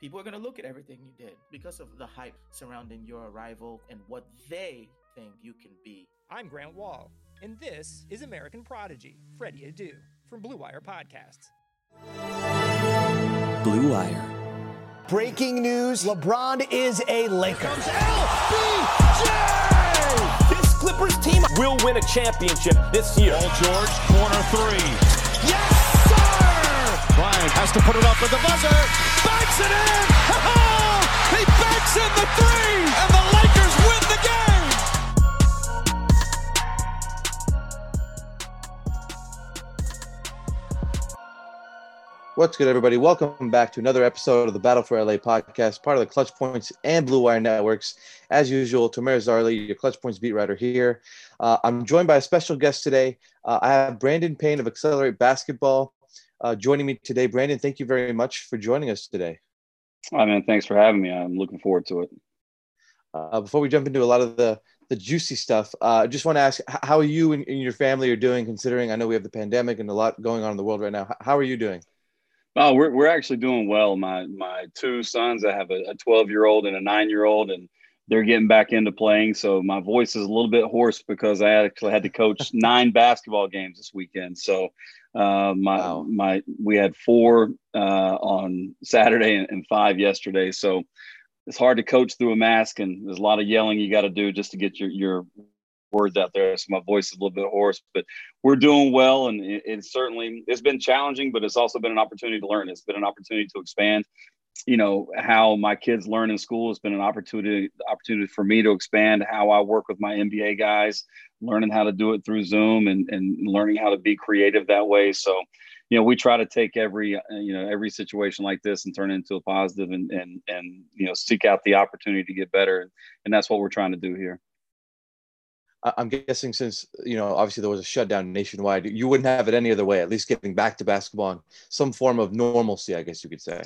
People are going to look at everything you did because of the hype surrounding your arrival and what they think you can be. I'm Grant Wahl, and this is American Prodigy, Freddy Adu, from Blue Wire Podcasts. Blue Wire. Breaking news LeBron is a Laker. LBJ! This Clippers team will win a championship this year. Paul George, corner three. Yes, sir! Bryant has to put it up with the buzzer. Banks it in! he banks in the three! And the Lakers win the game! What's good, everybody? Welcome back to another episode of the Battle for LA podcast, part of the Clutch Points and Blue Wire Networks. As usual, Tomer Azarly, your Clutch Points beat writer here. Uh, I'm joined by a special guest today. Uh, I have Brandon Payne of Accelerate Basketball uh, joining me today. Brandon, thank you very much for joining us today. I mean, thanks for having me. I'm looking forward to it. Uh, before we jump into a lot of the the juicy stuff, uh, I just want to ask how you and, and your family are doing, considering I know we have the pandemic and a lot going on in the world right now. How are you doing? Oh, we're we're actually doing well. My my two sons, I have a 12 year old and a nine year old, and they're getting back into playing. So my voice is a little bit hoarse because I actually had to coach nine basketball games this weekend. So uh, my wow. my we had four uh, on Saturday and, and five yesterday. So it's hard to coach through a mask, and there's a lot of yelling you got to do just to get your your words out there. So my voice is a little bit hoarse, but we're doing well. And it, it's certainly, it's been challenging, but it's also been an opportunity to learn. It's been an opportunity to expand, you know, how my kids learn in school. It's been an opportunity, opportunity for me to expand how I work with my NBA guys, learning how to do it through Zoom and, and learning how to be creative that way. So, you know, we try to take every, uh, you know, every situation like this and turn it into a positive and, and, and, you know, seek out the opportunity to get better. And that's what we're trying to do here. I'm guessing since you know obviously there was a shutdown nationwide, you wouldn't have it any other way. At least getting back to basketball and some form of normalcy, I guess you could say.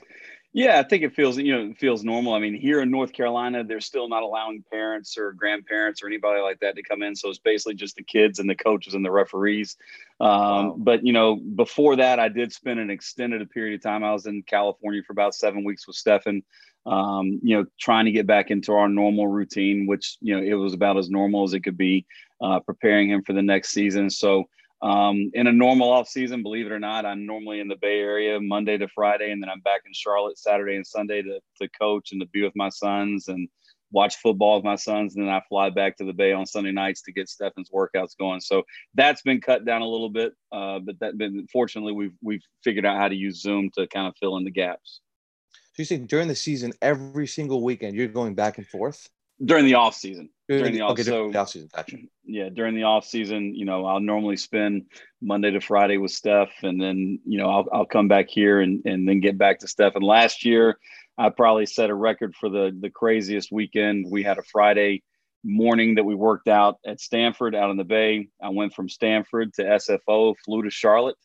Yeah, I think it feels you know it feels normal. I mean, here in North Carolina, they're still not allowing parents or grandparents or anybody like that to come in. So it's basically just the kids and the coaches and the referees. Um, wow. But you know, before that, I did spend an extended period of time. I was in California for about seven weeks with Stephen um, you know, trying to get back into our normal routine, which, you know, it was about as normal as it could be, uh, preparing him for the next season. So, um, in a normal off season, believe it or not, I'm normally in the Bay Area Monday to Friday, and then I'm back in Charlotte Saturday and Sunday to, to coach and to be with my sons and watch football with my sons. And then I fly back to the Bay on Sunday nights to get Stephen's workouts going. So that's been cut down a little bit, uh, but that been fortunately we've we've figured out how to use Zoom to kind of fill in the gaps. So you think during the season, every single weekend, you're going back and forth during the off season. During, the, off, okay, so, the off season, gotcha. Yeah, during the off season, you know, I'll normally spend Monday to Friday with Steph, and then you know I'll I'll come back here and and then get back to Steph. And last year, I probably set a record for the the craziest weekend. We had a Friday morning that we worked out at Stanford out in the Bay. I went from Stanford to SFO, flew to Charlotte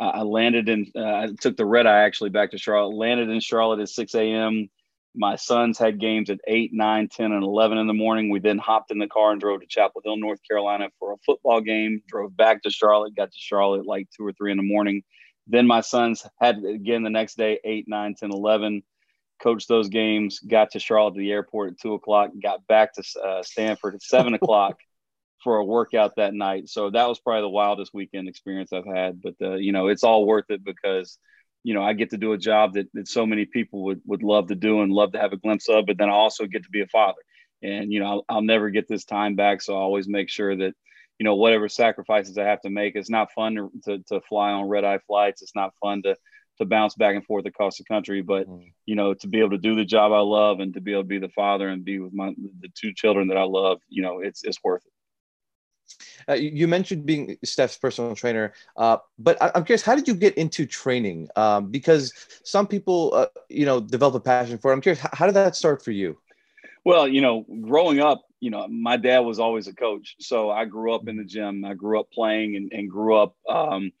uh, I landed in, uh, I took the red eye actually back to Charlotte, landed in Charlotte at 6 a.m. My sons had games at 8, 9, 10, and 11 in the morning. We then hopped in the car and drove to Chapel Hill, North Carolina for a football game, drove back to Charlotte, got to Charlotte like 2 or 3 in the morning. Then my sons had again the next day, 8, 9, 10, 11 coached those games, got to Charlotte to the airport at two o'clock, got back to uh, Stanford at seven o'clock, for a workout that night. So that was probably the wildest weekend experience I've had. But uh, you know, it's all worth it because you know, I get to do a job that, that so many people would, would love to do and love to have a glimpse of, but then I also get to be a father. And, you know, I'll, I'll never get this time back. So I always make sure that, you know, whatever sacrifices I have to make, it's not fun to, to, to fly on red eye flights. It's not fun to, to bounce back and forth across the country, but mm. you know, to be able to do the job I love and to be able to be the father and be with my, the two children that I love, you know, it's, it's worth it. Uh, you mentioned being Steph's personal trainer, uh, but I- am curious, how did you get into training? Um, because some people, uh, you know, develop a passion for it. I'm curious, how, how did that start for you? Well, you know, growing up, you know, my dad was always a coach. So I grew up in the gym. I grew up playing and, and grew up um,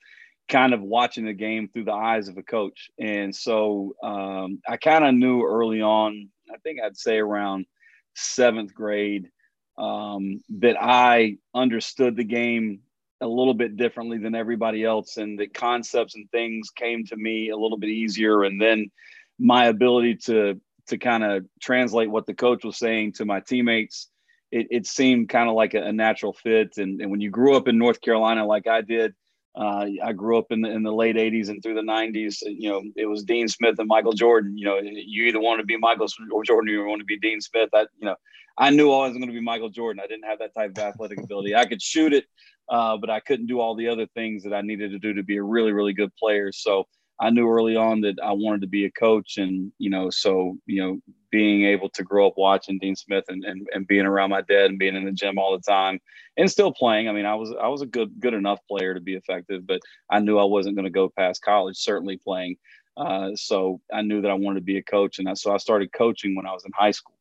kind of watching the game through the eyes of a coach. And so um, I kind of knew early on, I think I'd say around seventh grade, um, that I understood the game a little bit differently than everybody else, and the concepts and things came to me a little bit easier. And then my ability to to kind of translate what the coach was saying to my teammates, it, it seemed kind of like a, a natural fit. And, and when you grew up in North Carolina, like I did, uh, I grew up in the in the late '80s and through the '90s. You know, it was Dean Smith and Michael Jordan. You know, you either want to be Michael or Jordan, or you want to be Dean Smith. I, you know, I knew I was going to be Michael Jordan. I didn't have that type of athletic ability. I could shoot it, uh, but I couldn't do all the other things that I needed to do to be a really, really good player. So I knew early on that I wanted to be a coach, and you know, so you know, being able to grow up watching Dean Smith and, and, and being around my dad and being in the gym all the time and still playing. I mean, I was I was a good good enough player to be effective, but I knew I wasn't going to go past college. Certainly playing, uh, so I knew that I wanted to be a coach, and I, so I started coaching when I was in high school.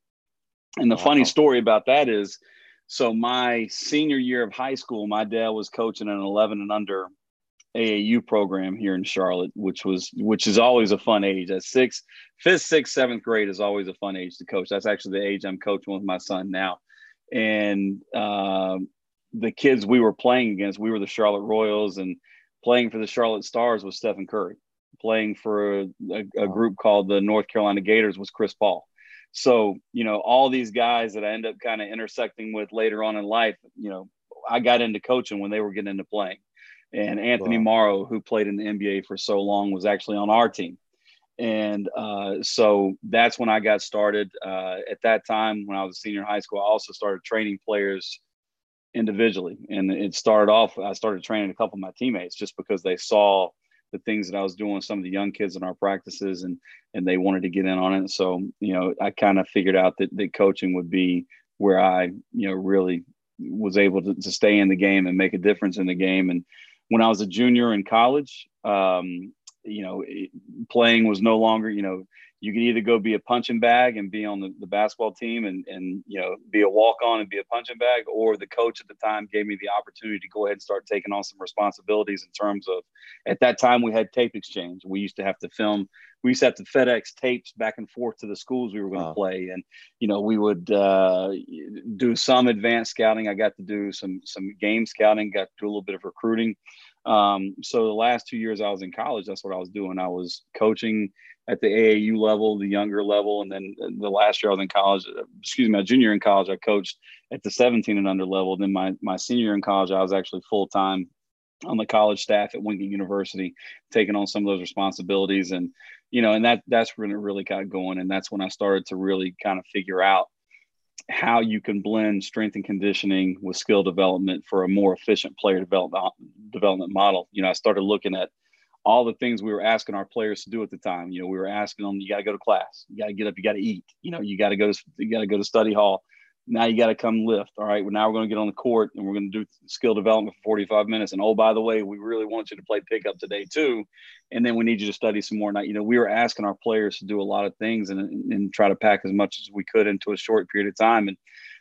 And the wow. funny story about that is, so my senior year of high school, my dad was coaching an 11 and under AAU program here in Charlotte, which was which is always a fun age. At six, fifth, sixth, seventh grade is always a fun age to coach. That's actually the age I'm coaching with my son now. And uh, the kids we were playing against, we were the Charlotte Royals, and playing for the Charlotte Stars was Stephen Curry. Playing for a, a, a group called the North Carolina Gators was Chris Paul. So, you know, all these guys that I end up kind of intersecting with later on in life, you know, I got into coaching when they were getting into playing. And Anthony wow. Morrow, who played in the NBA for so long, was actually on our team. And uh, so that's when I got started. Uh, at that time, when I was a senior in high school, I also started training players individually. And it started off, I started training a couple of my teammates just because they saw the things that I was doing with some of the young kids in our practices and and they wanted to get in on it. So, you know, I kind of figured out that, that coaching would be where I, you know, really was able to, to stay in the game and make a difference in the game. And when I was a junior in college, um, you know, playing was no longer, you know, you could either go be a punching bag and be on the, the basketball team and, and, you know, be a walk on and be a punching bag, or the coach at the time gave me the opportunity to go ahead and start taking on some responsibilities in terms of, at that time we had tape exchange. We used to have to film, we used to have to FedEx tapes back and forth to the schools we were going to wow. play. And, you know, we would uh, do some advanced scouting. I got to do some, some game scouting, got to do a little bit of recruiting. Um, so the last two years I was in college, that's what I was doing. I was coaching at the AAU level, the younger level, and then the last year I was in college. Excuse me, my junior in college, I coached at the 17 and under level. Then my my senior in college, I was actually full time on the college staff at Wingate University, taking on some of those responsibilities, and you know, and that that's when it really got going, and that's when I started to really kind of figure out how you can blend strength and conditioning with skill development for a more efficient player development development model. You know, I started looking at all the things we were asking our players to do at the time. You know, we were asking them, you got to go to class, you got to get up, you got to eat, you know, you got to go to, you got to go to study hall. Now you got to come lift. All right. Well, now we're going to get on the court and we're going to do skill development for 45 minutes. And oh, by the way, we really want you to play pickup today too. And then we need you to study some more. Now, you know, we were asking our players to do a lot of things and, and try to pack as much as we could into a short period of time. And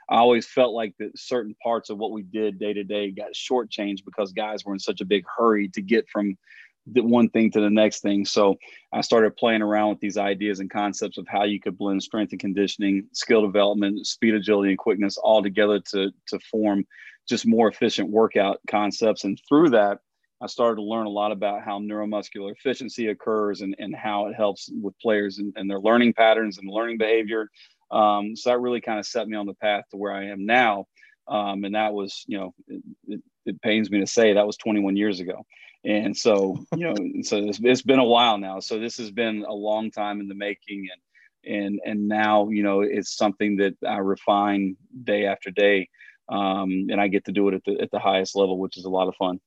I always felt like that certain parts of what we did day to day got shortchanged because guys were in such a big hurry to get from one thing to the next thing. So I started playing around with these ideas and concepts of how you could blend strength and conditioning, skill development, speed, agility, and quickness all together to to form just more efficient workout concepts. And through that, I started to learn a lot about how neuromuscular efficiency occurs and, and how it helps with players and, and their learning patterns and learning behavior. Um, so that really kind of set me on the path to where I am now. Um, and that was, you know, it, it, it pains me to say that was 21 years ago And so, you know, so it's, it's been a while now. So this has been a long time in the making, and and and now, you know, it's something that I refine day after day, um, and I get to do it at the at the highest level, which is a lot of fun.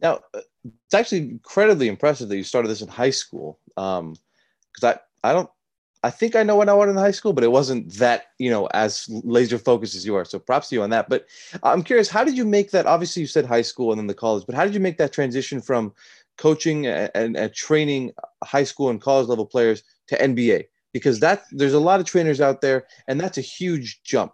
Now, it's actually incredibly impressive that you started this in high school. Because um, I, I don't, I think I know what I wanted in high school, but it wasn't that, you know, as laser focused as you are. So props to you on that. But I'm curious, how did you make that? Obviously, you said high school and then the college, but how did you make that transition from coaching and, and, and training high school and college level players to NBA? Because that there's a lot of trainers out there, and that's a huge jump.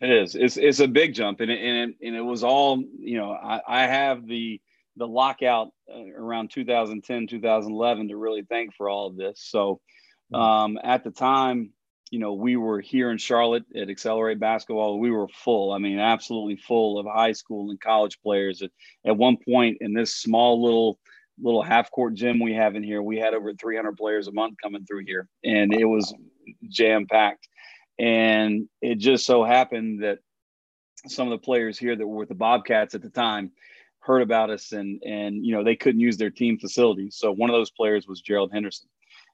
It is. It's it's a big jump, and it, and it, and it was all you know. I, I have the the lockout uh, around 2010 2011 to really thank for all of this so. Um, at the time you know we were here in charlotte at accelerate basketball. We were full. I mean absolutely full of high school and college players. At, at one point in this small little little half court gym we have in here we had over 300 players a month coming through here and it was jam packed and it just so happened that some of the players here that were with the bobcats at the time heard about us and and you know they couldn't use their team facilities. So one of those players was Gerald Henderson,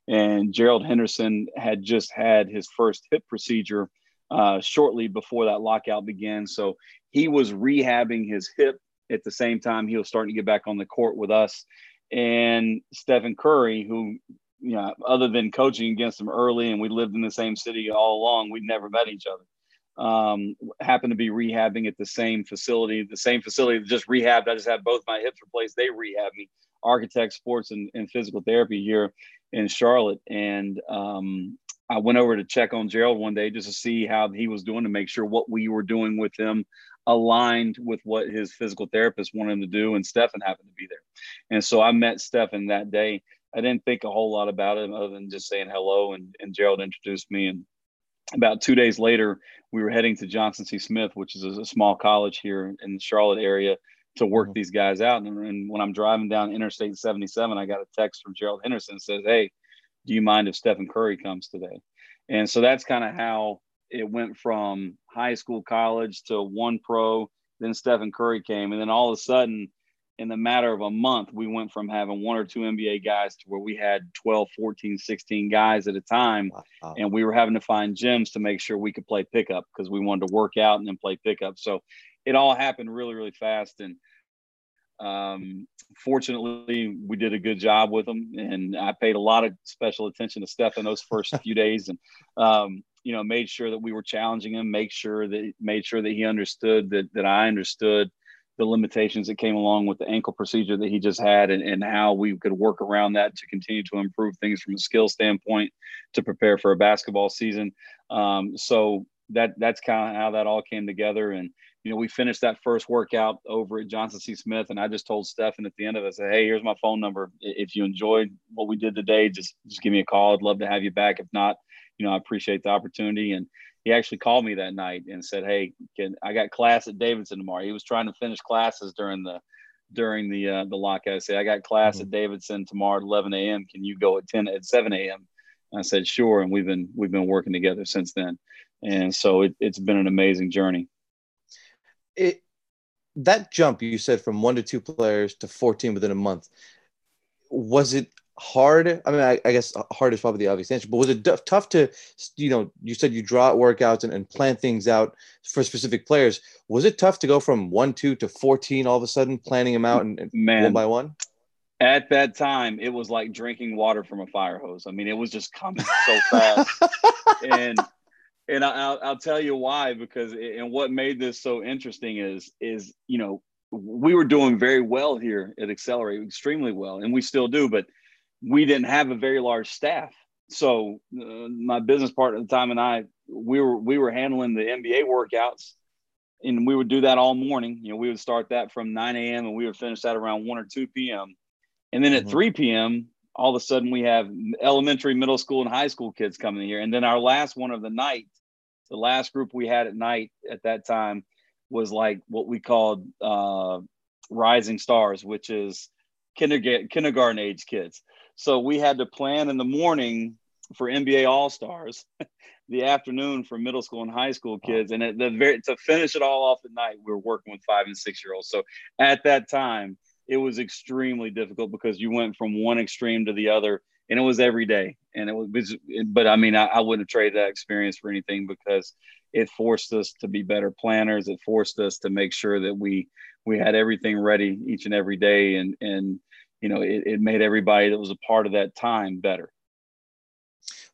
and Gerald Henderson had just had his first hip procedure uh, shortly before that lockout began. So he was rehabbing his hip at the same time he was starting to get back on the court with us. And Stephen Curry, who you know, other than coaching against him early, and we lived in the same city all along, we'd never met each other um, happened to be rehabbing at the same facility, the same facility that just rehabbed. I just had both my hips replaced. They rehabbed me, architect sports and, and physical therapy here in Charlotte. And um, I went over to check on Gerald one day just to see how he was doing to make sure what we were doing with him aligned with what his physical therapist wanted him to do. And Stephen happened to be there. And so I met Stephen that day. I didn't think a whole lot about him other than just saying hello. And, and Gerald introduced me. And about two days later, we were heading to Johnson C. Smith, which is a small college here in the Charlotte area, to work mm-hmm. these guys out. And, and, when I'm driving down Interstate 77, I got a text from Gerald Henderson that says, Hey, do you mind if Stephen Curry comes today? And so that's kind of how it went from high school, college to one pro. Then Stephen Curry came. And then all of a sudden, in the matter of a month, we went from having one or two NBA guys to where we had 12, 14, 16 guys at a time. Wow. And we were having to find gyms to make sure we could play pickup because we wanted to work out and then play pickup. So it all happened really, really fast. And um, fortunately, we did a good job with them. And I paid a lot of special attention to Steph in those first few days. And, um, you know, made sure that we were challenging him, make sure that made sure that he understood that, that I understood the limitations that came along with the ankle procedure that he just had and, and how we could work around that to continue to improve things from a skill standpoint to prepare for a basketball season. Um, so that that's kind of how that all came together. And, you know, we finished that first workout over at Johnson C. Smith. And I just told Stephen at the end of it, I said, Hey, here's my phone number. If you enjoyed what we did today, just, just give me a call. I'd love to have you back. If not, you know, I appreciate the opportunity. And, he actually called me that night and said, "Hey, can I got class at Davidson tomorrow?" He was trying to finish classes during the during the uh, the lockout. I said, "I got class mm-hmm. at Davidson tomorrow at 11 a.m. Can you go at 10 at 7 a.m.?" I said, "Sure." And we've been we've been working together since then, and so it, it's been an amazing journey. It that jump you said from one to two players to 14 within a month was it hard? I mean, I, I, guess hard is probably the obvious answer, but was it d- tough to, you know, you said you draw workouts and, and plan things out for specific players. Was it tough to go from one, two to 14 all of a sudden, planning them out and, and Man, one by one? At that time, it was like drinking water from a fire hose. I mean, it was just coming so fast. and, and I'll, I'll tell you why, because, it, and what made this so interesting is, is, you know, we were doing very well here at Accelerate, extremely well, and we still do, but we didn't have a very large staff. So uh, my business partner at the time and I, we were we were handling the NBA workouts, and we would do that all morning. You know, we would start that from 9 a.m. and we would finish that around 1 or 2 p.m. And then at mm-hmm. 3 p.m., all of a sudden we have elementary, middle school, and high school kids coming here. And then our last one of the night, the last group we had at night at that time was like what we called uh, rising stars, which is kindergarten kindergarten age kids. So we had to plan in the morning for NBA All Stars, the afternoon for middle school and high school kids, and at the very to finish it all off at night, we were working with five and six year olds. So at that time, it was extremely difficult because you went from one extreme to the other and it was every day. And it was, but I mean, I, I wouldn't trade that experience for anything because it forced us to be better planners. It forced us to make sure that we, we had everything ready each and every day. And, and, you know, it, it made everybody that was a part of that time better.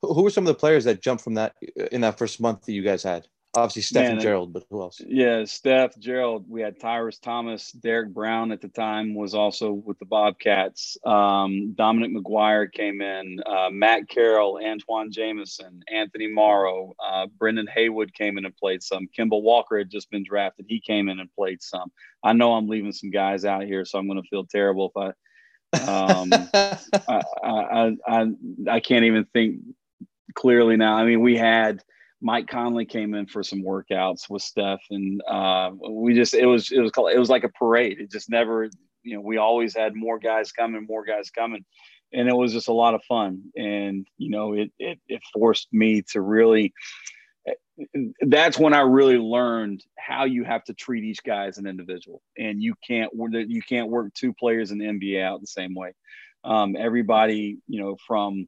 Who were some of the players that jumped from that uh, in that first month that you guys had? Obviously, Steph Man, and Gerald, but who else? Yeah, Steph, Gerald. We had Tyrus Thomas, Derrick Brown at the time was also with the Bobcats. Um, Dominic McGuire came in. Uh, Matt Carroll, Antawn Jamison, Anthony Morrow, uh, Brendan Haywood came in and played some. Kemba Walker had just been drafted. He came in and played some. I know I'm leaving some guys out here, so I'm going to feel terrible if I. um, I, I, I, I can't even think clearly now. I mean, we had Mike Conley came in for some workouts with Steph, and uh, we just it was it was called, it was like a parade. It just never, you know, we always had more guys coming, more guys coming, and it was just a lot of fun. And you know, it it, it forced me to really. That's when I really learned how you have to treat each guy as an individual, and you can't you can't work two players in the NBA out the same way. Um, everybody, you know, from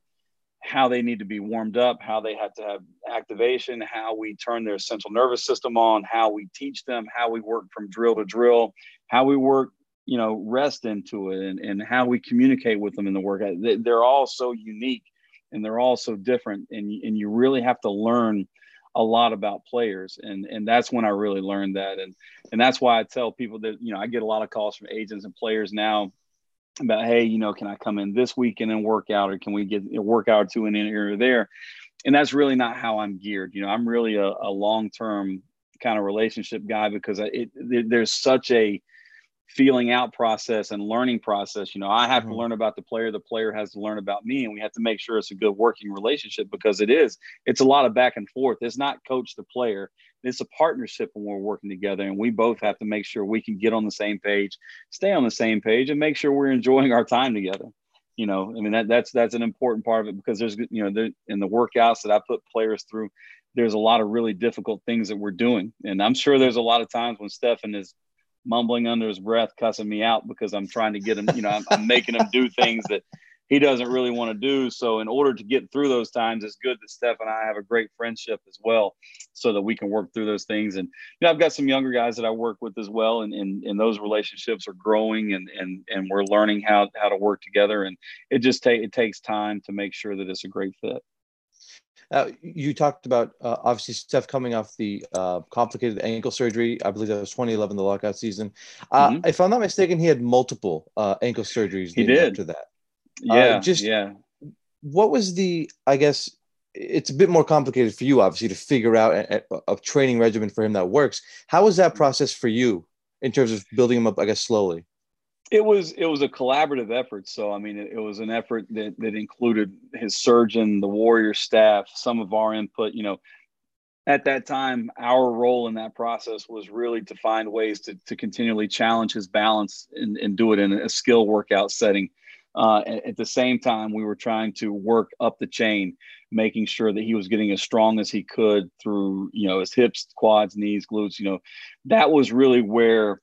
how they need to be warmed up, how they have to have activation, how we turn their central nervous system on, how we teach them, how we work from drill to drill, how we work, you know, rest into it, and, and how we communicate with them in the workout. They're all so unique and they're all so different, and, and you really have to learn a lot about players and and that's when I really learned that and and that's why I tell people that you know I get a lot of calls from agents and players now about hey you know can i come in this weekend and work out or can we get a workout or two in here or there? And that's really not how i'm geared. You know i'm really a, a long-term kind of relationship guy because it, it, there's such a feeling out process and learning process. You know i have mm-hmm. to learn about the player the player has to learn about me and we have to make sure it's a good working relationship because it is it's a lot of back and forth. It's not coach the player it's a partnership when we're working together and we both have to make sure we can get on the same page stay on the same page and make sure we're enjoying our time together you know? I mean that, that's that's an important part of it because there's you know in the workouts that i put players through there's a lot of really difficult things that we're doing. And i'm sure there's a lot of times when Stephen is mumbling under his breath cussing me out because i'm trying to get him you know i'm, I'm making him do things that he doesn't really want to do. So in order to get through those times, it's good that Steph and I have a great friendship as well, so that we can work through those things. And you know, I've got some younger guys that I work with as well, and and, and those relationships are growing, and and and we're learning how how to work together. And it just take it takes time to make sure that it's a great fit. Uh, you talked about uh, obviously Steph coming off the uh, complicated ankle surgery. I believe that was 2011, the lockout season. Uh, mm-hmm. If I'm not mistaken, he had multiple uh, ankle surgeries. He did after that. Uh, yeah, uh, just yeah. What was the? I guess it's a bit more complicated for you, obviously, to figure out a, a, training regimen for him that works. How was that process for you in terms of building him up? I guess slowly. It was it was a collaborative effort. So I mean, it, it was an effort that that included his surgeon, the Warrior staff, some of our input. You know, at that time, our role in that process was really to find ways to, to continually challenge his balance and, and do it in a skill workout setting. Uh, at the same time, we were trying to work up the chain, making sure that he was getting as strong as he could through, you know, his hips, quads, knees, glutes. You know, that was really where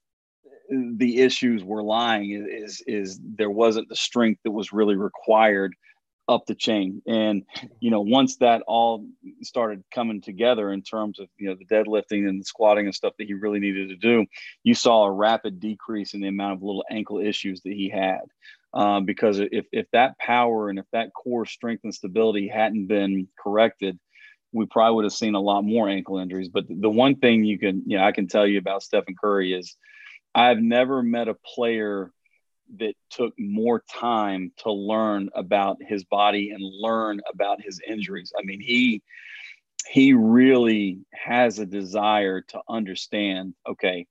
the issues were lying. Is is there wasn't the strength that was really required up the chain. And you know, once that all started coming together in terms of you know the deadlifting and the squatting and stuff that he really needed to do, you saw a rapid decrease in the amount of little ankle issues that he had um, because if, if that power and if that core strength and stability hadn't been corrected, we probably would have seen a lot more ankle injuries. But the one thing you can, you know, I can tell you about Stephen Curry is I've never met a player that took more time to learn about his body and learn about his injuries. I mean, he he really has a desire to understand, okay,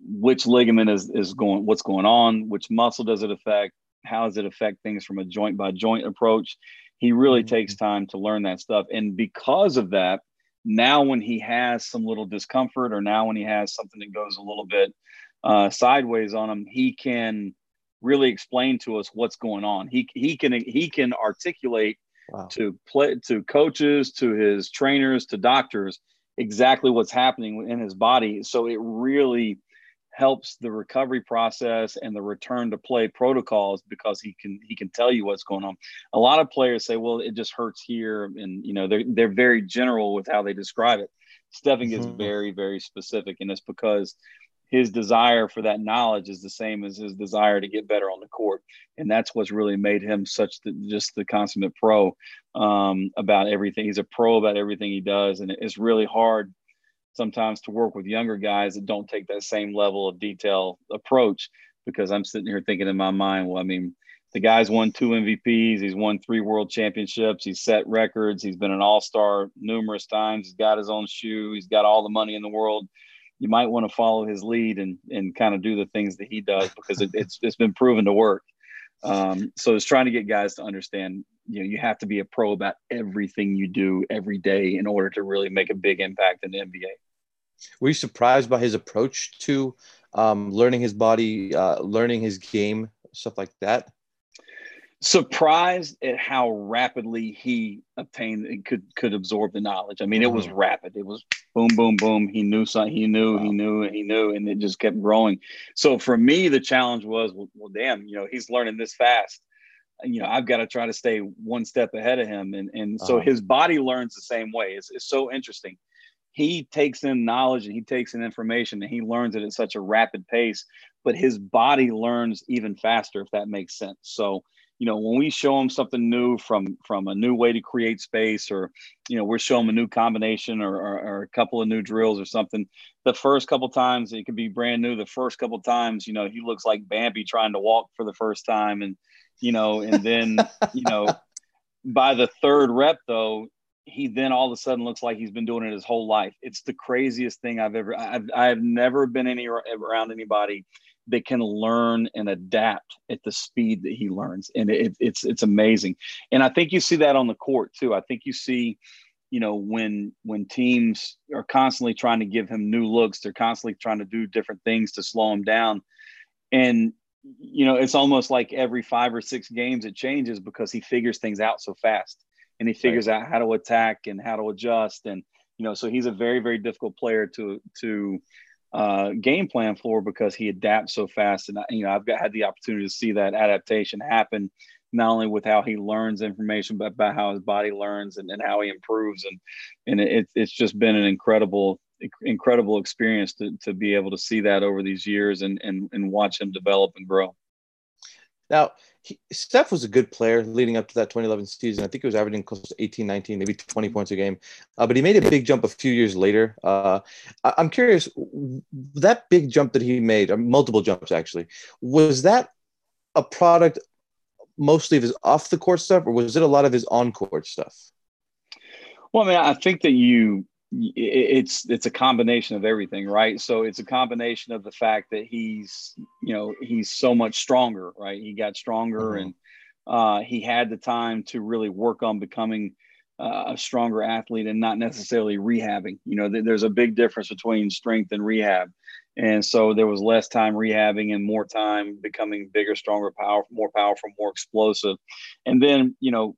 which ligament is, is going, what's going on, which muscle does it affect, how does it affect things from a joint by joint approach. He really mm-hmm. takes time to learn that stuff. And because of that, now when he has some little discomfort or now when he has something that goes a little bit uh, sideways on him, he can really explain to us what's going on. He, he can he can articulate wow. to play to coaches, to his trainers, to doctors exactly what's happening in his body. So it really helps the recovery process and the return to play protocols because he can he can tell you what's going on. A lot of players say, "Well, it just hurts here," and you know they're they're very general with how they describe it. Stephen gets mm-hmm. very very specific, and it's because his desire for that knowledge is the same as his desire to get better on the court, and that's what's really made him such the, just the consummate pro um, about everything. He's a pro about everything he does, and it's really hard sometimes to work with younger guys that don't take that same level of detail approach because I'm sitting here thinking in my mind, well, I mean, the guy's won two MVPs, he's won three world championships, he's set records, he's been an all-star numerous times, he's got his own shoe, he's got all the money in the world. You might want to follow his lead and and kind of do the things that he does because it, it's it's been proven to work. Um, so it's trying to get guys to understand, you know, you have to be a pro about everything you do every day in order to really make a big impact in the NBA. Were you surprised by his approach to um, learning his body, uh, learning his game, stuff like that? Surprised at how rapidly he obtained and could could absorb the knowledge. I mean, it was mm-hmm. rapid. It was boom, boom, boom. He knew something. He knew. Wow. He knew. He knew, and it just kept growing. So for me, the challenge was, well, well damn, you know, he's learning this fast you know i've got to try to stay one step ahead of him. And and so uh-huh. his body learns the same way. It's, it's so interesting. He takes in knowledge and he takes in information and he learns it at such a rapid pace but his body learns even faster if that makes sense. So you know when we show him something new from from a new way to create space or you know we're showing him a new combination or, or, or a couple of new drills or something the first couple times it could be brand new. The first couple times you know he looks like bambi trying to walk for the first time and you know and then you know by the third rep though he then all of a sudden looks like he's been doing it his whole life. It's the craziest thing I've ever. I've, I've never been any around anybody that can learn and adapt at the speed that he learns, and it, it's it's amazing. And I think you see that on the court too. I think you see, you know, when when teams are constantly trying to give him new looks, they're constantly trying to do different things to slow him down, and you know, it's almost like every five or six games it changes because he figures things out so fast and he figures right. out how to attack and how to adjust and you know so he's a very very difficult player to to uh, game plan for because he adapts so fast and you know I've got had the opportunity to see that adaptation happen not only with how he learns information but about how his body learns and, and how he improves and and it, it's just been an incredible incredible experience to, to be able to see that over these years and, and and watch him develop and grow now he, Steph was a good player leading up to that 2011 season. I think he was averaging close to 18, 19, maybe 20 points a game. Uh, but he made a big jump a few years later. Uh, I, am curious, that big jump that he made, or multiple jumps actually, was that a product mostly of his off the court stuff, or was it a lot of his on court stuff? Well, I mean, I think that you it's it's a combination of everything right so it's a combination of the fact that he's you know he's so much stronger right he got stronger mm-hmm. and uh, he had the time to really work on becoming uh, a stronger athlete and not necessarily rehabbing. You know th- there's a big difference between strength and rehab. And so there was less time rehabbing and more time becoming bigger stronger power, more powerful more explosive. And then you know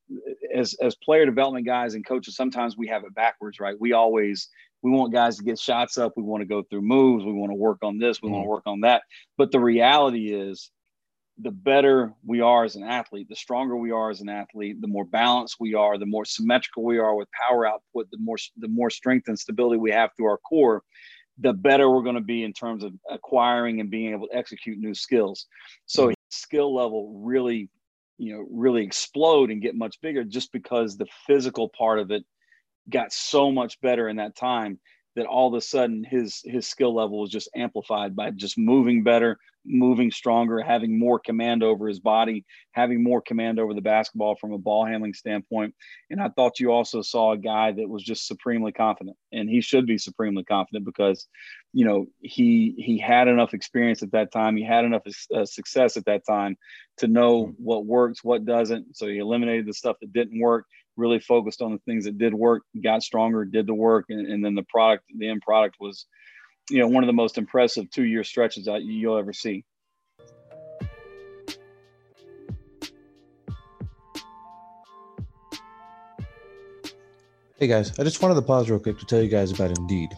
as as player development guys and coaches sometimes we have it backwards right? We always we want guys to get shots up. We want to go through moves. We want to work on this. We mm-hmm. want to work on that. But the reality is the better we are as an athlete, the stronger we are as an athlete, the more balanced we are, the more symmetrical we are with power output, the more the more strength and stability we have through our core, the better we're going to be in terms of acquiring and being able to execute new skills. So mm-hmm. skill level really, you know, really explode and get much bigger just because the physical part of it got so much better in that time that all of a sudden his his skill level was just amplified by just moving better, moving stronger, having more command over his body, having more command over the basketball from a ball handling standpoint. And I thought you also saw a guy that was just supremely confident, and he should be supremely confident because, you know, he he had enough experience at that time, he had enough uh, success at that time to know what works, what doesn't. So he eliminated the stuff that didn't work really focused on the things that did work, got stronger, did the work, and, and then the product, the end product was, you know, one of the most impressive two year stretches that you'll ever see. Hey guys, I just wanted to pause real quick to tell you guys about Indeed.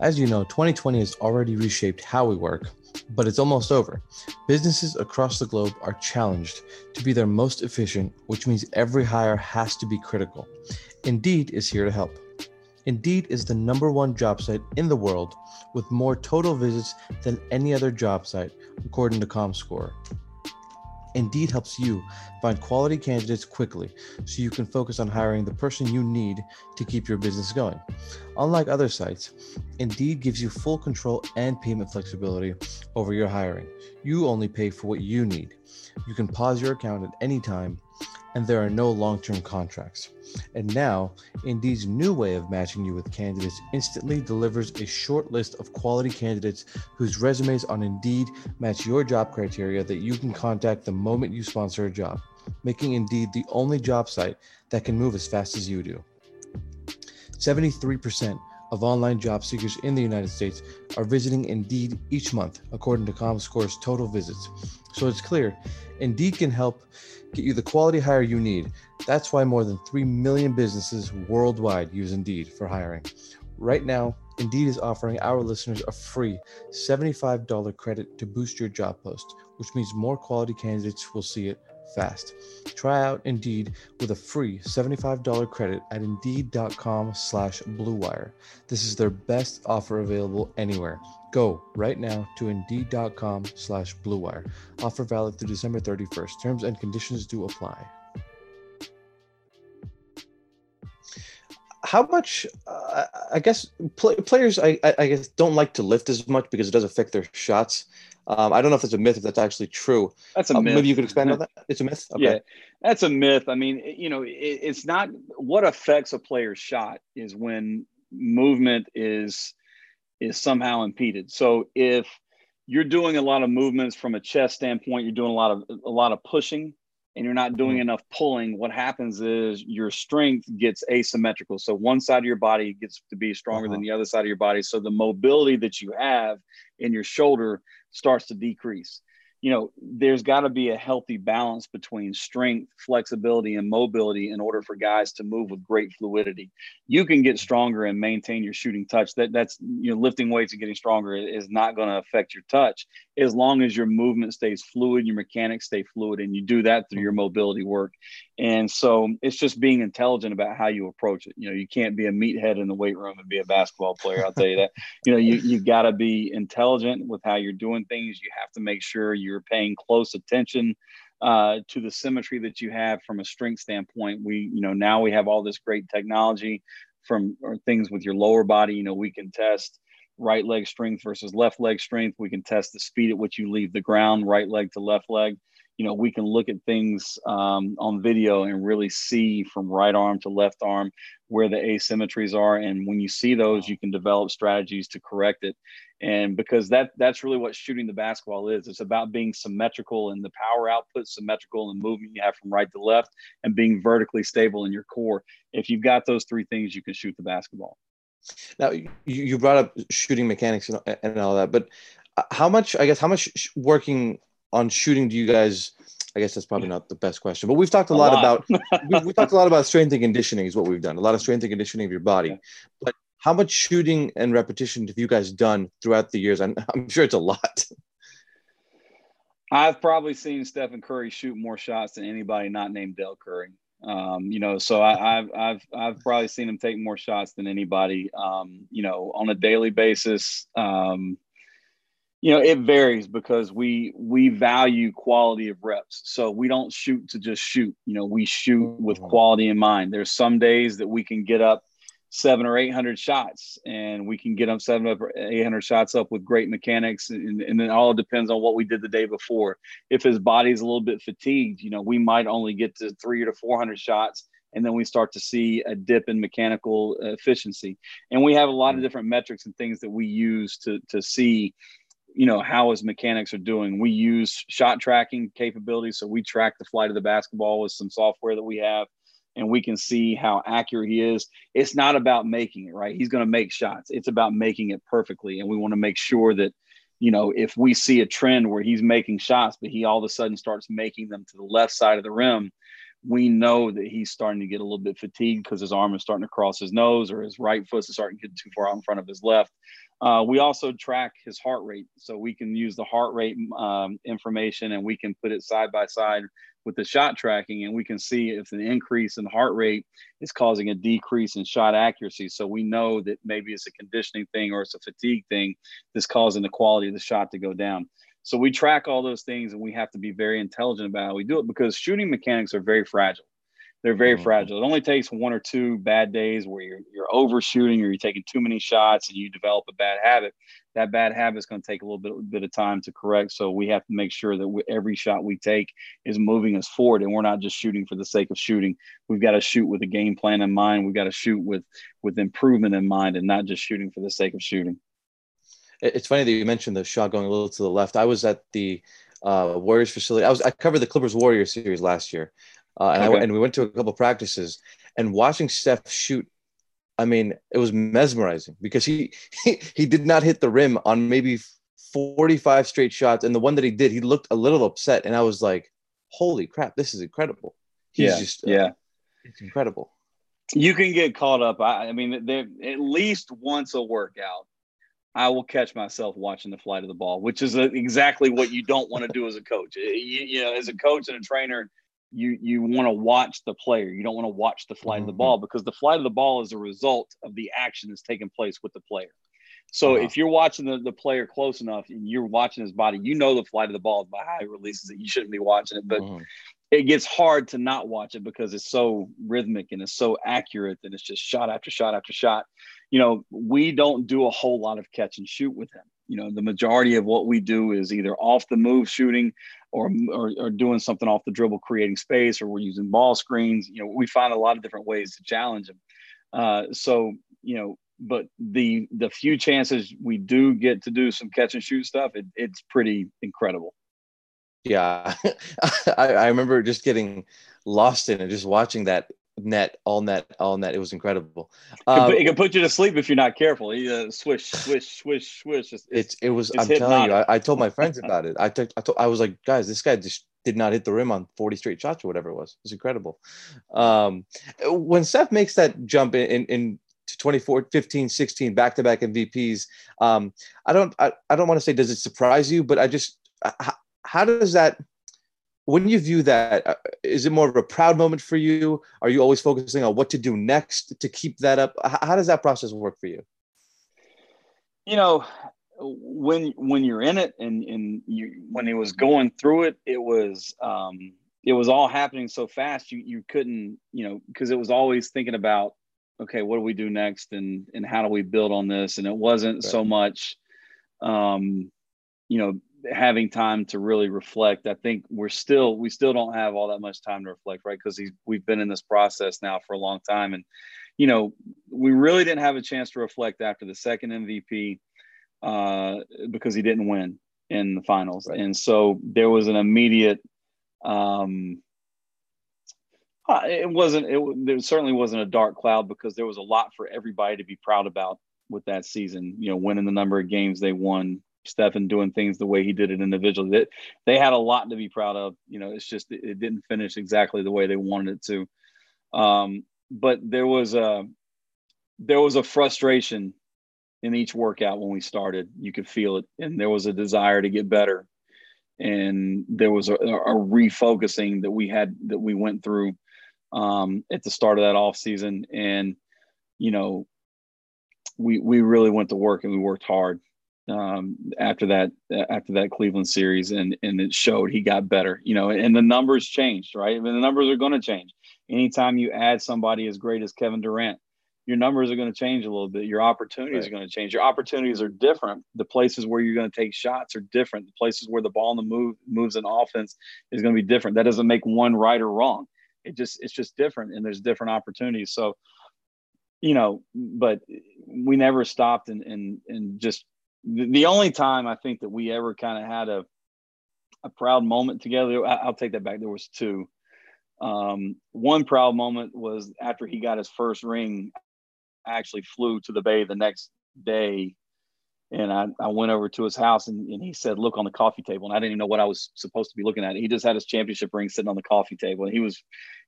As you know, 2020 has already reshaped how we work, But it's almost over. Businesses across the globe are challenged to be their most efficient, which means every hire has to be critical. Indeed is here to help. Indeed is the number one job site in the world with more total visits than any other job site, according to ComScore. Indeed helps you find quality candidates quickly so you can focus on hiring the person you need to keep your business going. Unlike other sites, Indeed gives you full control and payment flexibility over your hiring. You only pay for what you need. You can pause your account at any time, and there are no long term contracts. And now, Indeed's new way of matching you with candidates instantly delivers a short list of quality candidates whose resumes on Indeed match your job criteria that you can contact the moment you sponsor a job, making Indeed the only job site that can move as fast as you do. 73% of online job seekers in the United States are visiting Indeed each month, according to ComScore's total visits. So it's clear Indeed can help get you the quality hire you need. That's why more than 3 million businesses worldwide use Indeed for hiring. Right now, Indeed is offering our listeners a free $75 credit to boost your job post, which means more quality candidates will see it fast. Try out Indeed with a free $75 credit at Indeed.com slash BlueWire. This is their best offer available anywhere. Go right now to Indeed.com slash BlueWire. Offer valid through December 31st. Terms and conditions do apply. How much, uh, I guess, play, players, I, I guess, don't like to lift as much because it does affect their shots. Um, I don't know if it's a myth, if that's actually true. That's a Uh, myth. Maybe you could expand on that. It's a myth. Okay. Yeah, that's a myth. I mean, you know, it, it's not what affects a player's shot is when movement is is somehow impeded. So if you're doing a lot of movements from a chest standpoint, you're doing a lot of a lot of pushing and you're not doing mm-hmm. enough pulling, what happens is your strength gets asymmetrical. So one side of your body gets to be stronger than uh-huh. the other side of your body. So the mobility that you have in your shoulder starts to decrease. You know, there's got to be a healthy balance between strength, flexibility, and mobility in order for guys to move with great fluidity. You can get stronger and maintain your shooting touch. That that's you know, lifting weights and getting stronger is not going to affect your touch as long as your movement stays fluid, your mechanics stay fluid, and you do that through your mobility work. And so it's just being intelligent about how you approach it. You know, you can't be a meathead in the weight room and be a basketball player. I'll tell you that. You know, you you got to be intelligent with how you're doing things. You have to make sure you're paying close attention uh, to the symmetry that you have from a strength standpoint. We, you know, now we have all this great technology from or things with your lower body. You know, we can test right leg strength versus left leg strength. We can test the speed at which you leave the ground, right leg to left leg. You know, we can look at things um, on video and really see from right arm to left arm where the asymmetries are. And when you see those, you can develop strategies to correct it. And because that that's really what shooting the basketball is. It's about being symmetrical and the power output, symmetrical the movement you have from right to left, and being vertically stable in your core. If you've got those three things, you can shoot the basketball. Now you, brought up shooting mechanics and, and all that, but uh, how much? I guess how much working on shooting do you guys? I guess that's probably not the best question, but we've talked a, A lot, lot. about we, we talked a lot about strength and conditioning is what we've done. A lot of strength and conditioning of your body, but how much shooting and repetition have you guys done throughout the years? I'm, I'm sure it's a lot. I've probably seen Stephen Curry shoot more shots than anybody not named Dell Curry. Um, you know, so I, I've I've I've probably seen him take more shots than anybody. Um, you know, on a daily basis. Um, you know, it varies because we we value quality of reps. So we don't shoot to just shoot. You know, we shoot with mm-hmm. quality in mind. There's some days that we can get up seven or eight hundred shots, and we can get them seven or eight hundred shots up with great mechanics, and, and it all depends on what we did the day before. If his body's a little bit fatigued, you know, we might only get to three or four hundred shots, and then we start to see a dip in mechanical efficiency. And we have a lot of mm. different metrics and things that we use to to see you know how his mechanics are doing. We use shot tracking capabilities so we track the flight of the basketball with some software that we have and we can see how accurate he is. It's not about making it right? He's going to make shots. It's about making it perfectly and we want to make sure that you know if we see a trend where he's making shots but he all of a sudden starts making them to the left side of the rim we know that he's starting to get a little bit fatigued because his arm is starting to cross his nose or his right foot is starting to get too far out in front of his left. Uh, we also track his heart rate, so we can use the heart rate um, information and we can put it side by side with the shot tracking, and we can see if an increase in heart rate is causing a decrease in shot accuracy. So we know that maybe it's a conditioning thing or it's a fatigue thing that's causing the quality of the shot to go down. So we track all those things, and we have to be very intelligent about how we do it because shooting mechanics are very fragile. They're very mm-hmm. fragile. It only takes one or two bad days where you're you're overshooting or you're taking too many shots and you develop a bad habit. That bad habit is going to take a little bit, bit of time to correct. So we have to make sure that we, every shot we take is moving us forward, and we're not just shooting for the sake of shooting. We've got to shoot with a game plan in mind. We've got to shoot with with improvement in mind, and not just shooting for the sake of shooting. It's funny that you mentioned the shot going a little to the left. I was at the uh, Warriors facility. I was I covered the Clippers Warriors series last year, uh, and, okay. I, and we went to a couple practices and watching Steph shoot. I mean, it was mesmerizing because he, he he did not hit the rim on maybe 45 straight shots, and the one that he did, he looked a little upset, and I was like, "Holy crap, this is incredible!" He's yeah, just uh, yeah, it's incredible. You can get caught up. I, I mean, at least once a workout, I will catch myself watching the flight of the ball, which is exactly what you don't want to do as a coach. You, you, know, as a coach and a trainer, you you want to watch the player. You don't want to watch the flight mm-hmm. of the mm-hmm. ball because the flight of the ball is a result of the action that's taking place with the player. So uh-huh. if you're watching the, the player close enough and you're watching his body, you know the flight of the ball by how he releases it. You shouldn't be watching it, but mm-hmm. it gets hard to not watch it because it's so rhythmic and it's so accurate that it's just shot after shot after shot. You know, we don't do a whole lot of catch and shoot with him. You know, the majority of what we do is either off the move shooting or, or, or doing something off the dribble, creating space, or we're using ball screens. You know, we find a lot of different ways to challenge them. Uh, so, you know, but the the few chances we do get to do some catch and shoot stuff, it, it's pretty incredible. Yeah, I, I remember just getting lost in it, just watching that net, all net, all net. It was incredible. Um, it can put you to sleep if you're not careful. You uh, swish, swish, swish, swish. It's, it's it was. It's I'm telling you, I, I, told my friends about it. I took, I told, I was like, guys, this guy just did not hit the rim on 40 straight shots or whatever it was. It was incredible. Um, when Steph makes that jump in, in, in 24 15 16 back-to-back mvps um, i don't I, I don't want to say does it surprise you but i just how, how does that when you view that, uh, it more of a proud moment for you? Are you always focusing on what to do next to keep that up? How does that process work for you? You know, when when you're in it and and you when it was going through it, it was um, it was all happening so fast. You you couldn't you know because it was always thinking about okay, what do we do next and and how do we build on this? And it wasn't right. so much um, you know having time to really reflect. I think we're still we still don't have all that much time to reflect, right? Because we've been in this process now for a long time, and you know we really didn't have a chance to reflect after the second MVP uh, because he didn't win in the finals, right. and so there was an immediate. Um, uh, it wasn't. It there certainly wasn't a dark cloud because there was a lot for everybody to be proud about with that season. You know, winning the number of games they won, Stephen doing things the way he did it individually. That they had a lot to be proud of. You know, it's just it didn't finish exactly the way they wanted it to. Um, but there was a there was a frustration in each workout when we started. You could feel it, and there was a desire to get better, and there was a, a refocusing that we had that we went through um, at the start of that off season, and you know, we we really went to work and we worked hard um, after that after that Cleveland series, and and it showed he got better. You know, and the numbers changed, right? I mean, the numbers are going to change. Anytime you add somebody as great as Kevin Durant, your numbers are going to change a little bit. Your opportunities right. are going to change. Your opportunities are different. The places where you're going to take shots are different. The places where the ball in the move moves in offense is going to be different. That doesn't make one right or wrong. It just it's just different, and there's different opportunities. So, you know, but we never stopped and and and just the, only time I think that we ever kind of had a a proud moment together. I, will take that back. There was two. Um, one proud moment was after he got his first ring. I actually flew to the bay the next day And I, I went over to his house and, and he said, look on the coffee table. And I didn't even know what I was supposed to be looking at. He just had his championship ring sitting on the coffee table. And he was,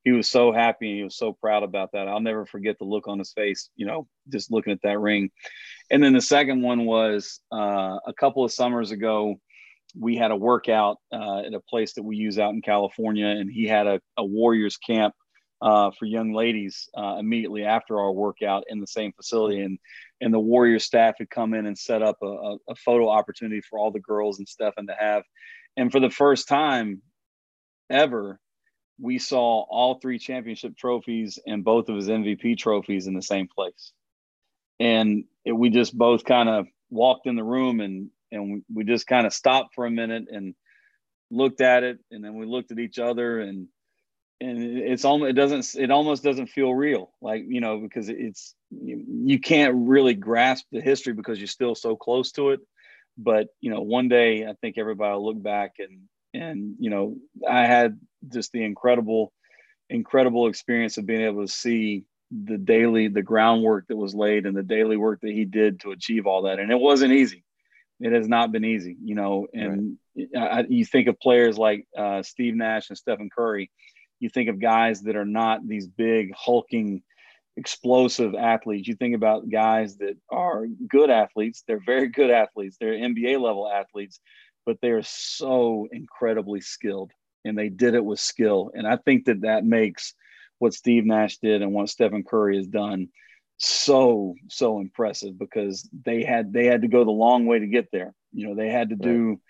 he was so happy and he was so proud about that. I'll never forget the look on his face, you know, just looking at that ring. And then the second one was uh, a couple of summers ago, we had a workout uh, at a place that we use out in California, and he had a, a Warriors camp uh, for young ladies uh, immediately after our workout in the same facility. And and the Warrior staff had come in and set up a, a photo opportunity for all the girls and Stephen to have. And for the first time ever, we saw all three championship trophies and both of his MVP trophies in the same place. And it, we just both kind of walked in the room and and we just kind of stopped for a minute and looked at it and then we looked at each other and and it's almost it doesn't it almost doesn't feel real like you know because it's you, you can't really grasp the history because you're still so close to it. But you know one day i think everybody will look back and and you know i had just the incredible incredible experience of being able to see the daily the groundwork that was laid and the daily work that he did to achieve all that. And it wasn't easy. It has not been easy you know and right. I, you think of players like uh, steve nash and stephen curry you think of guys that are not these big hulking explosive athletes. You think about guys that are good athletes. They're very good athletes. They're nba level athletes but they're so incredibly skilled and they did it with skill. And i think that that makes what steve nash did and what stephen curry has done so so impressive because they had they had to go the long way to get there. You know they had to do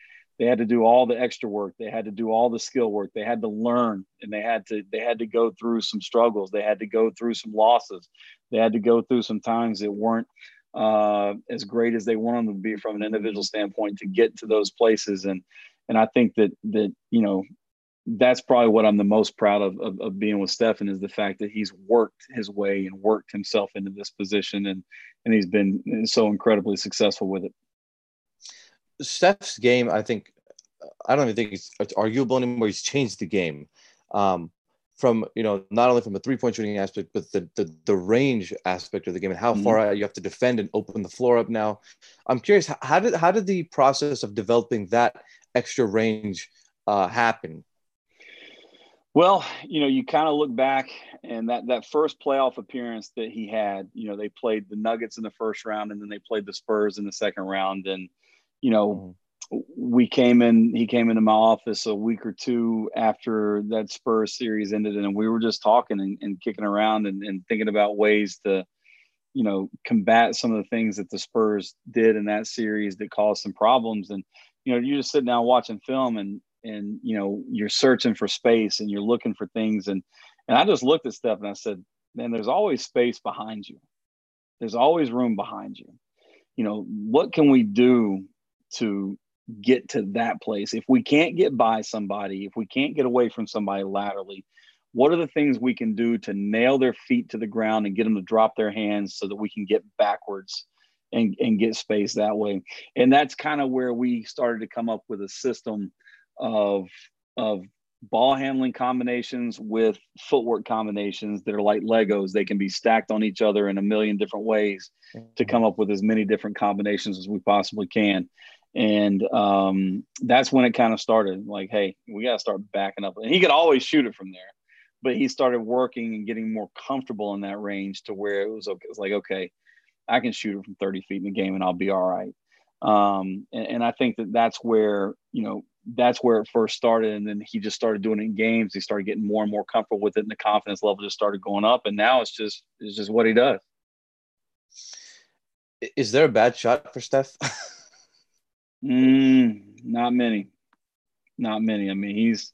they had to do all the extra work. They had to do all the skill work. They had to learn and they had to they had to go through some struggles. They had to go through some losses. They had to go through some times that weren't uh, as great as they wanted them to be from an individual standpoint to get to those places. And and i think that that you know that's probably what i'm the most proud of, of, of being with Stephen is the fact that he's worked his way and worked himself into this position and and he's been so incredibly successful with it. Steph's game, I think, I don't even think it's, it's arguable anymore. He's changed the game um, from you know not only from a three point shooting aspect, but the, the the range aspect of the game and how mm-hmm. far you have to defend and open the floor up. Now, I'm curious how did how did the process of developing that extra range uh, happen? Well, you know, you kind of look back and that that first playoff appearance that he had, you know, they played the Nuggets in the first round and then they played the Spurs in the second round and you know, mm-hmm. We came in, he came into my office a week or two after that Spurs series ended, and we were just talking and, and kicking around and, and thinking about ways to, you know, combat some of the things that the Spurs did in that series that caused some problems. And, you know, you're just sitting down watching film and, and, you know, you're searching for space and you're looking for things. And, and I just looked at Steph and I said, man, there's always space behind you. There's always room behind you. You know, what can we do to get to that place. If we can't get by somebody, if we can't get away from somebody laterally, what are the things we can do to nail their feet to the ground and get them to drop their hands so that we can get backwards and, and get space that way? And that's kind of where we started to come up with a system of, of ball handling combinations with footwork combinations that are like Legos. They can be stacked on each other in a million different ways to mm-hmm. come up with as many different combinations as we possibly can and um, that's when it kind of started like hey we got to start backing up. And he could always shoot it from there but he started working and getting more comfortable in that range to where it was okay it's like okay i can shoot it from 30 feet in the game and i'll be all right. Um, and, and, i think that that's where you know that's where it first started. And then he just started doing it in games. He started getting more and more comfortable with it and the confidence level just started going up. And now it's just it's just what he does. Is there a bad shot for steph Mm, not many, not many. I mean, he's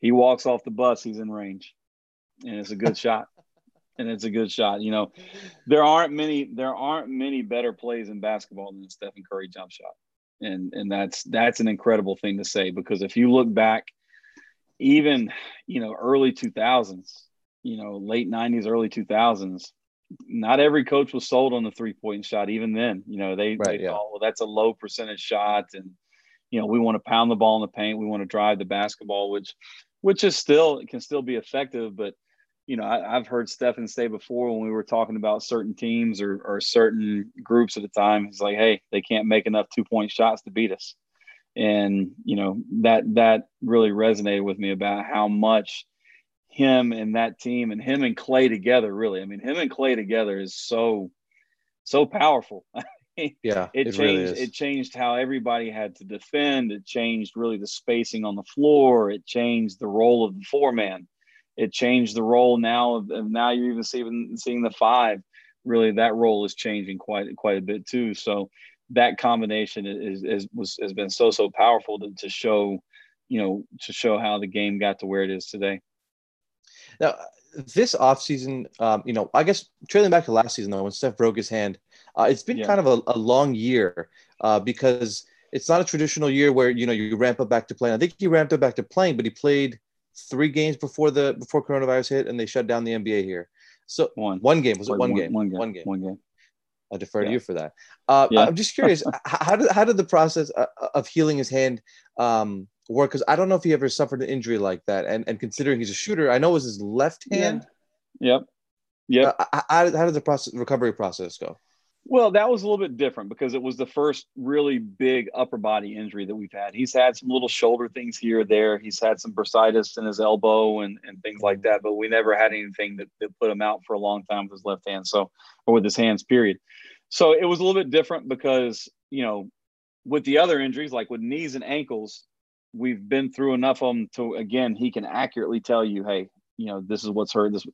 he walks off the bus, he's in range, and it's a good shot. And it's a good shot. You know, there aren't many there aren't many better plays in basketball than Stephen Curry jump shot, and and that's that's an incredible thing to say because if you look back, even you know early two thousands, you know late nineties, early two thousands, not every coach was sold on the three point shot. Even then, you know, they, right, they yeah. thought, well, that's a low percentage shot. And, you know, we want to pound the ball in the paint. We want to drive the basketball, which, which is still, it can still be effective. But, you know, I, have heard Stephen say before when we were talking about certain teams or, or certain groups at the time, he's like, hey, they can't make enough two point shots to beat us. And, you know, that that really resonated with me about how much him and that team and him and Clay together, really. I mean, him and Clay together is so so powerful. yeah, it, it changed. Really it changed how everybody had to defend. It changed really the spacing on the floor. It changed the role of the four man it changed the role now of, now you're even seeing seeing the five really that role is changing quite quite a bit too so that combination is, is was has been so so powerful to, to show you know to show how the game got to where it is today now this offseason um, you know i guess trailing back to last season though when steph broke his hand uh, it's been yeah. kind of a, a long year uh, because it's not a traditional year where you know you ramp up back to playing i think he ramped up back to playing but he played three games before the before coronavirus hit, and they shut down the NBA here. So one one game was it one, one, game? One game. One game. One game. I defer yeah. to you for that. Uh, yeah. I'm just curious, how did how did the process uh, of healing his hand um, work? Because I don't know if he ever suffered an injury like that, and and considering he's a shooter, I know it was his left hand. Yeah. Yep. Yep. Uh, how, how did the process recovery process go? Well, that was a little bit different because it was the first really big upper body injury that we've had. He's had some little shoulder things here or there. He's had some bursitis in his elbow and, and things like that, but we never had anything that, that put him out for a long time with his left hand. So, or with his hands, period. So it was a little bit different because, you know, with the other injuries, like with knees and ankles, we've been through enough of them to, again, he can accurately tell you, hey, you know, this is what's hurt. This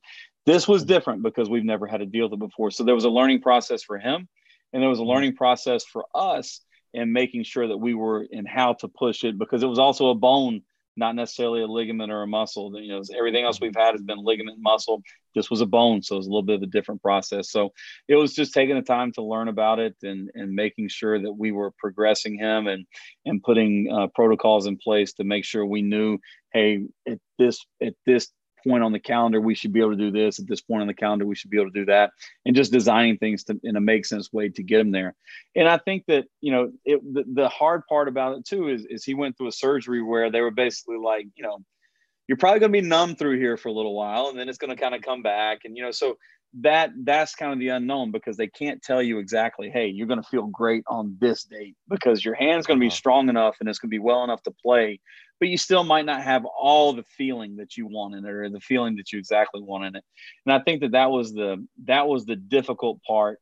this was different because we've never had to deal with it before. So there was a learning process for him, and there was a mm-hmm. learning process for us in making sure that we were in how to push it because it was also a bone, not necessarily a ligament or a muscle. You know, everything else we've had has been ligament, muscle. This was a bone, so it was a little bit of a different process. So it was just taking the time to learn about it and and making sure that we were progressing him and and putting uh, protocols in place to make sure we knew, hey, at this at this point on the calendar we should be able to do this. At this point on the calendar we should be able to do that. And just designing things to, in a make sense way to get him there. And i think that you know it, the, the hard part about it too is, is he went through a surgery where they were basically like you know you're probably going to be numb through here for a little while and then it's going to kind of come back. And you know so that that's kind of the unknown because they can't tell you exactly hey you're going to feel great on this date because your hand's going to be uh-huh. strong enough and it's going to be well enough to play but you still might not have all the feeling that you want in it or the feeling that you exactly want in it. And i think that that was the that was the difficult part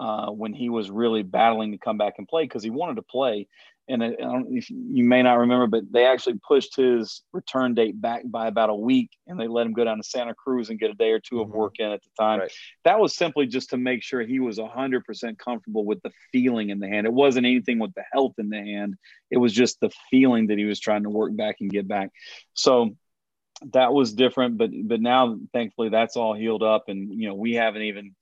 uh, when he was really battling to come back and play because he wanted to play and I, don't if you may not remember, but they actually pushed his return date back by about a week, and they let him go down to Santa Cruz and get a day or 2 of mm-hmm. work in at the time. Right. That was simply just to make sure he was 100% comfortable with the feeling in the hand. It wasn't anything with the health in the hand; it was just the feeling that he was trying to work back and get back. So that was different, but but now thankfully that's all healed up, and you know we haven't even.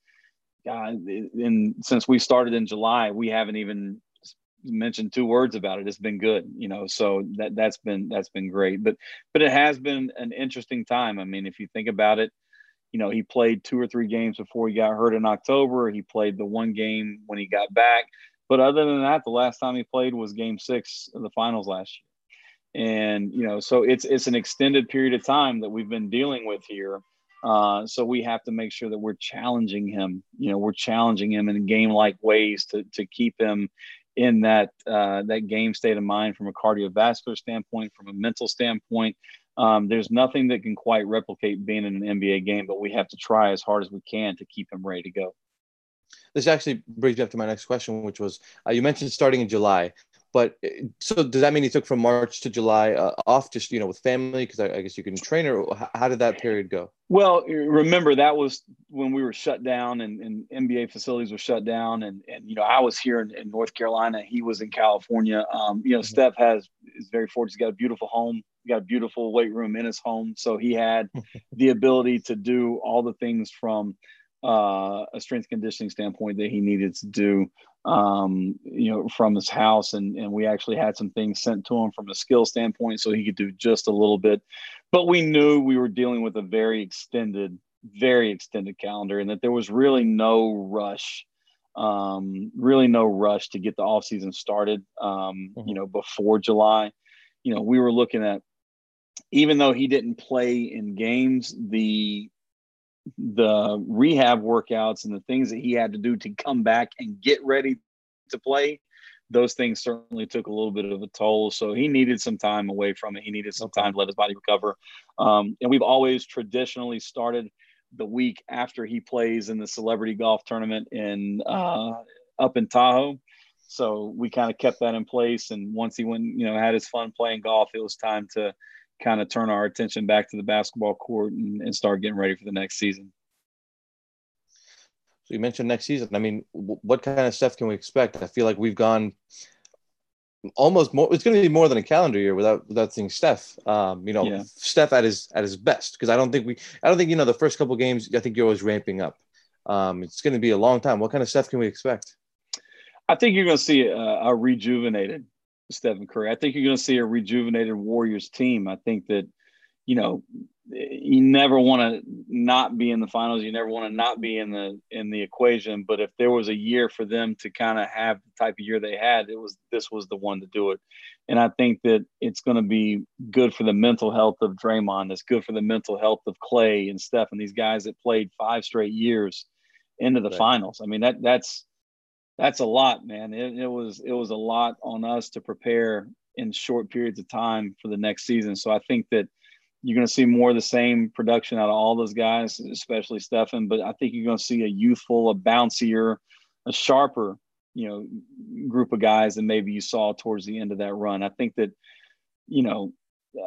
Uh, in since we started in July, we haven't even mentioned two words about it. It's been good, you know. So that that's been that's been great. But but it has been an interesting time. I mean, if you think about it, you know, he played two or three games before he got hurt in October. He played the one game when he got back. But other than that, the last time he played was Game Six of the finals last year. And you know, so it's it's an extended period of time that we've been dealing with here. Uh, so we have to make sure that we're challenging him. You know, we're challenging him in game-like ways to to keep him in that uh, that game state of mind from a cardiovascular standpoint, from a mental standpoint. Um, there's nothing that can quite replicate being in an NBA game, but we have to try as hard as we can to keep him ready to go. This actually brings me up to my next question, which was uh, you mentioned starting in July. But uh, so does that mean he took from March to July uh, off, just you know, with family? Because I, I, guess you can train, or how did that period go? Well, remember that was when we were shut down and, and NBA facilities were shut down, and and you know I was here in, in North Carolina, he was in California. Um, you know, mm-hmm. Steph has is very fortunate. He's got a beautiful home. He got a beautiful weight room in his home, so he had the ability to do all the things from uh, a strength conditioning standpoint that he needed to do um, you know, from his house. And, and we actually had some things sent to him from a skill standpoint so he could do just a little bit. But we knew we were dealing with a very extended, very extended calendar and that there was really no rush. Um, really no rush to get the off season started. Um, mm-hmm. you know, before July, you know, we were looking at even though he didn't play in games, the the rehab workouts and the things that he had to do to come back and get ready to play, those things certainly took a little bit of a toll. So he needed some time away from it. He needed some time to let his body recover. Um, and we've always traditionally started the week after he plays in the celebrity golf tournament in uh, up in Tahoe. So we kind of kept that in place. And once he went, you know, had his fun playing golf, it was time to kind of turn our attention back to the basketball court and, and start getting ready for the next season. So you mentioned next season. I mean, what kind of stuff can we expect? I feel like we've gone almost more. It's going to be more than a calendar year without without seeing Steph. Um, you know, yeah. Steph at his at his best. Because I don't think we. I don't think you know the first couple games. I think you're always ramping up. Um, it's going to be a long time. What kind of stuff can we expect? I think you're going to see a, a rejuvenated Stephen Curry. I think you're going to see a rejuvenated Warriors team. I think that, you know, you never want to not be in the finals. You never want to not be in the in the equation. But if there was a year for them to kind of have the type of year they had, it was this was the one to do it. And I think that it's going to be good for the mental health of Draymond. It's good for the mental health of Clay and Steph and these guys that played five straight years into the right. finals. I mean that that's that's a lot, man. It, it was it was a lot on us to prepare in short periods of time for the next season. So I think that you're going to see more of the same production out of all those guys, especially Stephen. But I think you're going to see a youthful, a bouncier, a sharper, you know, group of guys than maybe you saw towards the end of that run. I think that, you know,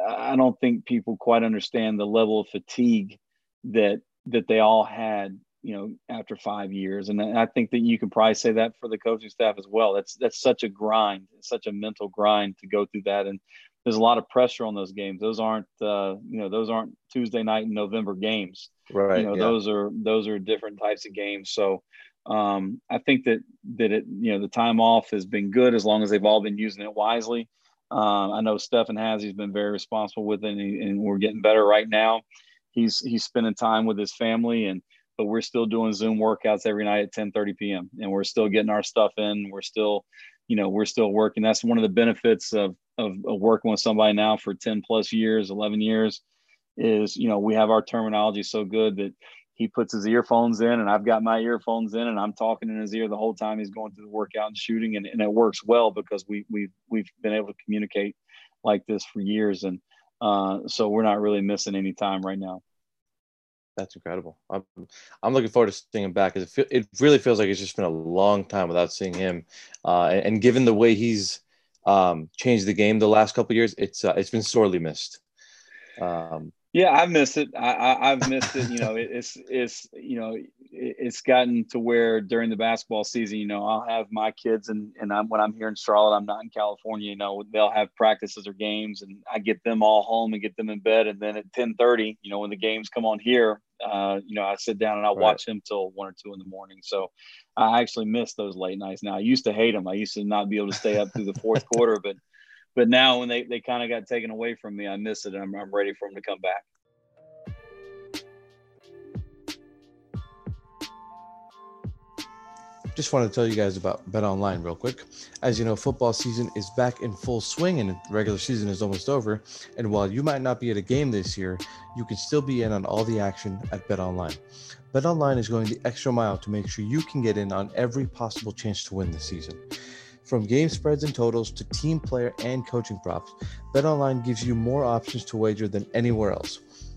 I don't think people quite understand the level of fatigue that that they all had you know after five years. And i think that you can probably say that for the coaching staff as well. That's that's such a grind it's such a mental grind to go through that. And there's a lot of pressure on those games. Those aren't uh, you know those aren't tuesday night in november games. Right you know yeah. those are those are different types of games. So um, i think that that it you know the time off has been good as long as they've all been using it wisely. Uh, i know Stephen has. He's been very responsible with it and, and we're getting better right now. He's he's spending time with his family and but we're still doing Zoom workouts every night at 10 30 p.m. and we're still getting our stuff in. We're still, you know, we're still working. That's one of the benefits of, of, of working with somebody now for 10 plus years, 11 years is, you know, we have our terminology so good that he puts his earphones in and I've got my earphones in and I'm talking in his ear the whole time he's going through the workout and shooting. And, and it works well because we, we've, we've been able to communicate like this for years. And uh, so we're not really missing any time right now. That's incredible. I'm, I'm looking forward to seeing him back because it, it really feels like it's just been a long time without seeing him. Uh, and, and, given the way he's um, changed the game the last couple years, it's uh, it's been sorely missed. Um, yeah, I've missed it. I, have missed it. You know, it, it's it's you know it, it's gotten to where during the basketball season, you know, I'll have my kids and and I'm, when I'm here in Charlotte, I'm not in California. You know, they'll have practices or games, and I get them all home and get them in bed, and then at 10:30, you know, when the games come on here, uh, you know, I sit down and I'll right. watch them till one or two in the morning. So I actually miss those late nights now. I used to hate them. I used to not be able to stay up through the fourth quarter, but but now when they, they kind of got taken away from me, I miss it and I'm, I'm ready for them to come back. Just wanted to tell you guys about Bet Online real quick. As you know, football season is back in full swing and regular season is almost over. And while you might not be at a game this year, you can still be in on all the action at Bet Online. Bet Online is going the extra mile to make sure you can get in on every possible chance to win this season. From game spreads and totals to team player and coaching props, BetOnline gives you more options to wager than anywhere else.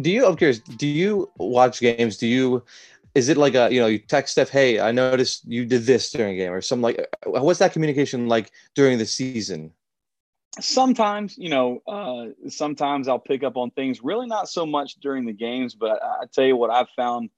Do you i'm curious do you watch games do you is it like a you know you text Steph, hey, I noticed you did this during a game or something like uh, what's that communication like during the season? Sometimes, you know, uh, sometimes I'll pick up on things. Really, not so much during the games, but I, I tell you what I've found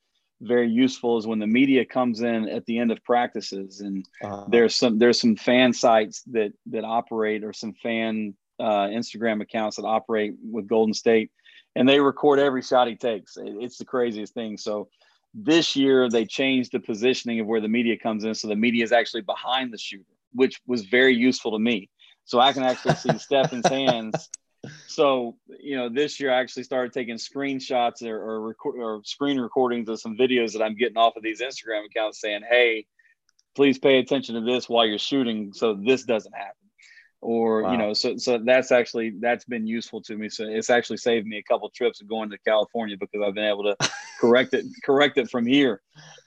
very useful is when the media comes in at the end of practices, and uh-huh. there's some there's some fan sites that that operate or some fan uh, Instagram accounts that operate with Golden State and they record every shot he takes. It's the craziest thing. So This year, they changed the positioning of where the media comes in. So the media is actually behind the shooter, which was very useful to me. So I can actually see Stephen's hands. So, you know, this year I actually started taking screenshots or, or, record, or screen recordings of some videos that I'm getting off of these Instagram accounts saying, hey, please pay attention to this while you're shooting so this doesn't happen or wow. you know so so that's actually that's been useful to me. So it's actually saved me a couple trips of going to california because i've been able to correct it correct it from here.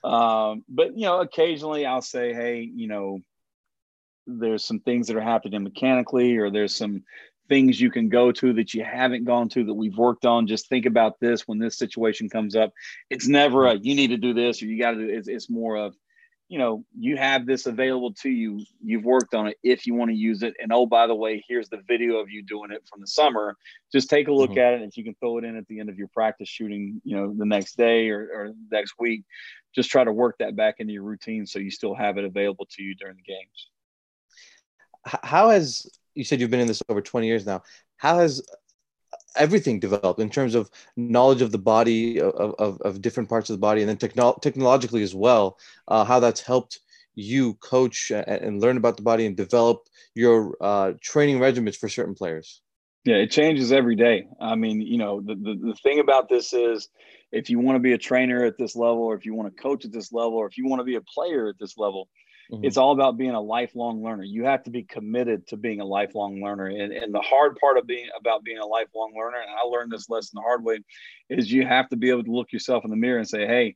Um, but you know occasionally i'll say hey you know there's some things that are happening mechanically or there's some things you can go to that you haven't gone to that we've worked on. Just think about this when this situation comes up. It's never a you need to do this or you got to do it's, it's more of you know, you have this available to you. You've worked on it if you want to use it. And oh, by the way, here's the video of you doing it from the summer. Just take a look mm-hmm. at it. If you can throw it in at the end of your practice shooting, you know, the next day or, or next week, just try to work that back into your routine so you still have it available to you during the games. How has you said you've been in this over 20 years now? How has everything developed in terms of knowledge of the body of, of, of different parts of the body and then techno- technologically as well uh, how that's helped you coach and, and, learn about the body and develop your uh, training regimens for certain players. Yeah it changes every day. I mean you know the, the, the thing about this is if you want to be a trainer at this level or if you want to coach at this level or if you want to be a player at this level Mm-hmm. It's all about being a lifelong learner. You have to be committed to being a lifelong learner. And, and the hard part of being about being a lifelong learner, and I learned this lesson the hard way, is you have to be able to look yourself in the mirror and say, hey,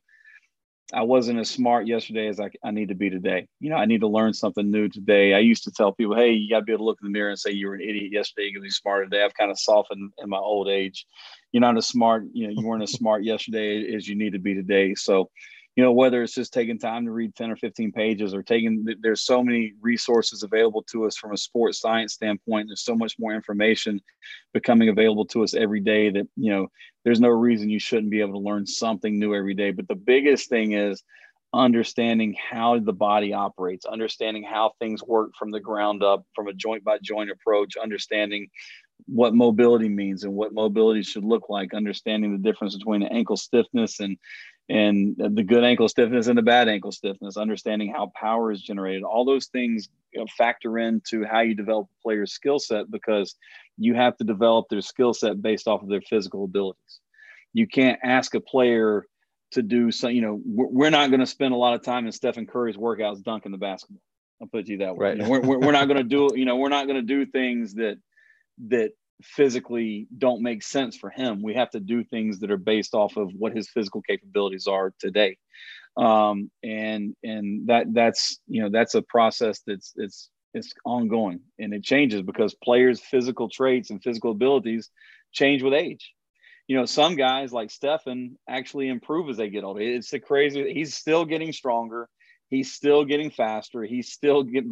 I wasn't as smart yesterday as I, I need to be today. You know, I need to learn something new today. I used to tell people, hey, you got to be able to look in the mirror and say you were an idiot yesterday. You can be smarter today. I've kind of softened in my old age. You're not as smart, you know, you weren't as smart yesterday as you need to be today. So you know whether it's just taking time to read 10 or 15 pages or taking there's so many resources available to us from a sports science standpoint. There's so much more information becoming available to us every day that you know there's no reason you shouldn't be able to learn something new every day. But the biggest thing is understanding how the body operates understanding how things work from the ground up from a joint by joint approach understanding what mobility means and what mobility should look like understanding the difference between ankle stiffness and and the good ankle stiffness and the bad ankle stiffness, understanding how power is generated. All those things factor into how you develop a player's skill set because you have to develop their skill set based off of their physical abilities. You can't ask a player to do some, you know, we're not going to spend a lot of time in Stephen Curry's workouts dunking the basketball. I'll put you that way. Right. You know, we're, we're not going to do, you know, we're not going to do things that, that physically don't make sense for him. We have to do things that are based off of what his physical capabilities are today. Um, and and that that's you know that's a process that's it's it's ongoing and it changes because players' physical traits and physical abilities change with age. You know, some guys like Stephen actually improve as they get older. It's the crazy. He's still getting stronger. He's still getting faster. He's still get,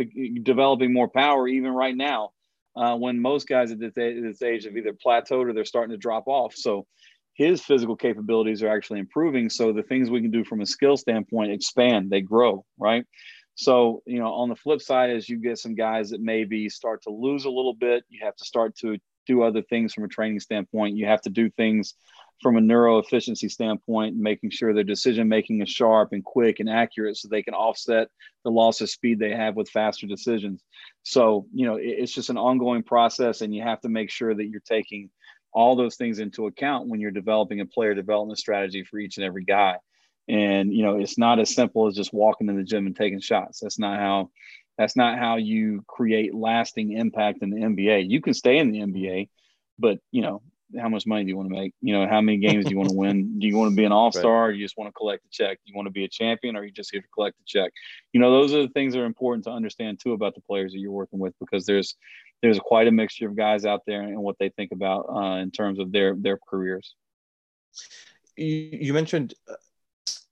developing more power even right now uh, when most guys at this, age, this age have either plateaued or they're starting to drop off. So his physical capabilities are actually improving. So the things we can do from a skill standpoint expand, they grow, right? So, you know, on the flip side, as you get some guys that maybe start to lose a little bit, you have to start to do other things from a training standpoint. You have to do things from a neuro efficiency standpoint, making sure their decision making is sharp and quick and accurate so they can offset the loss of speed they have with faster decisions. So, you know, it's just an ongoing process, and you have to make sure that you're taking all those things into account when you're developing a player development strategy for each and every guy. And, you know, it's not as simple as just walking in the gym and taking shots. That's not how. That's not how you create lasting impact in the NBA. You can stay in the NBA, but you know how much money do you want to make? You know, how many games do you want to win? Do you want to be an all star? Right. Or you just want to collect a check? Do you want to be a champion, or are you just here to collect a check? You know, those are the things that are important to understand too about the players that you're working with because there's there's quite a mixture of guys out there and what they think about uh, in terms of their their careers. You mentioned uh,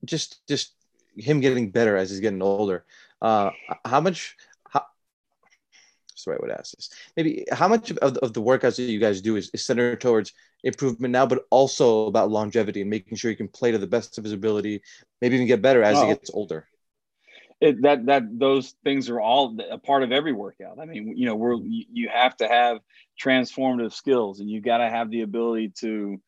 just just him getting better as he's getting older. Uh, how much that's the right way to ask this. Maybe how much of, of the workouts that you guys do is, is centered towards improvement now, but also about longevity and making sure he can play to the best of his ability, maybe even get better as oh. he gets older. It, that that those things are all a part of every workout. I mean, you know, we're mm-hmm. you have to have transformative skills, and you got to have the ability to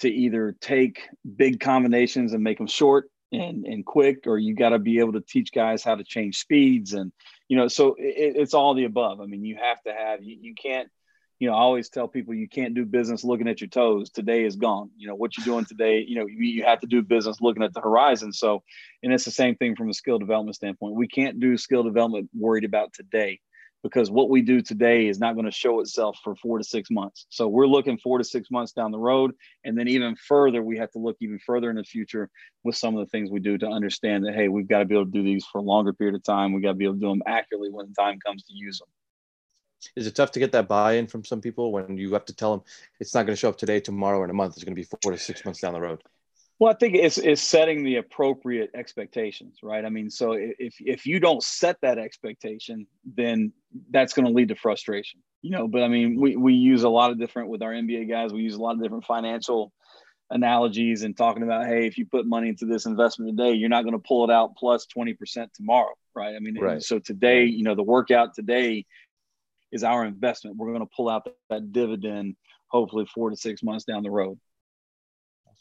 to either take big combinations and make them short and and quick, or you got to be able to teach guys how to change speeds, and you know, so it, it's all the above. I mean, you have to have you, you can't you know, I always tell people you can't do business looking at your toes. Today is gone. You know, what you're doing today, you know, you, you, have to do business looking at the horizon. So, and it's the same thing from a skill development standpoint. We can't do skill development worried about today because what we do today is not going to show itself for four to six months. So we're looking four to six months down the road. And then even further, we have to look even further in the future with some of the things we do to understand that, hey, we've got to be able to do these for a longer period of time. We got to be able to do them accurately when the time comes to use them is it tough to get that buy-in from some people when you have to tell them it's not going to show up today, tomorrow, or in a month? It's going to be four to six months down the road. Well, I think it's, it's setting the appropriate expectations, right? I mean, so if if you don't set that expectation, then that's going to lead to frustration, you know. But I mean, we we use a lot of different with our NBA guys. We use a lot of different financial analogies and talking about, hey, if you put money into this investment today, you're not going to pull it out plus plus twenty percent tomorrow, right? I mean, right. so today, you know, the workout today is our investment. We're going to pull out that, that dividend hopefully four to six months down the road.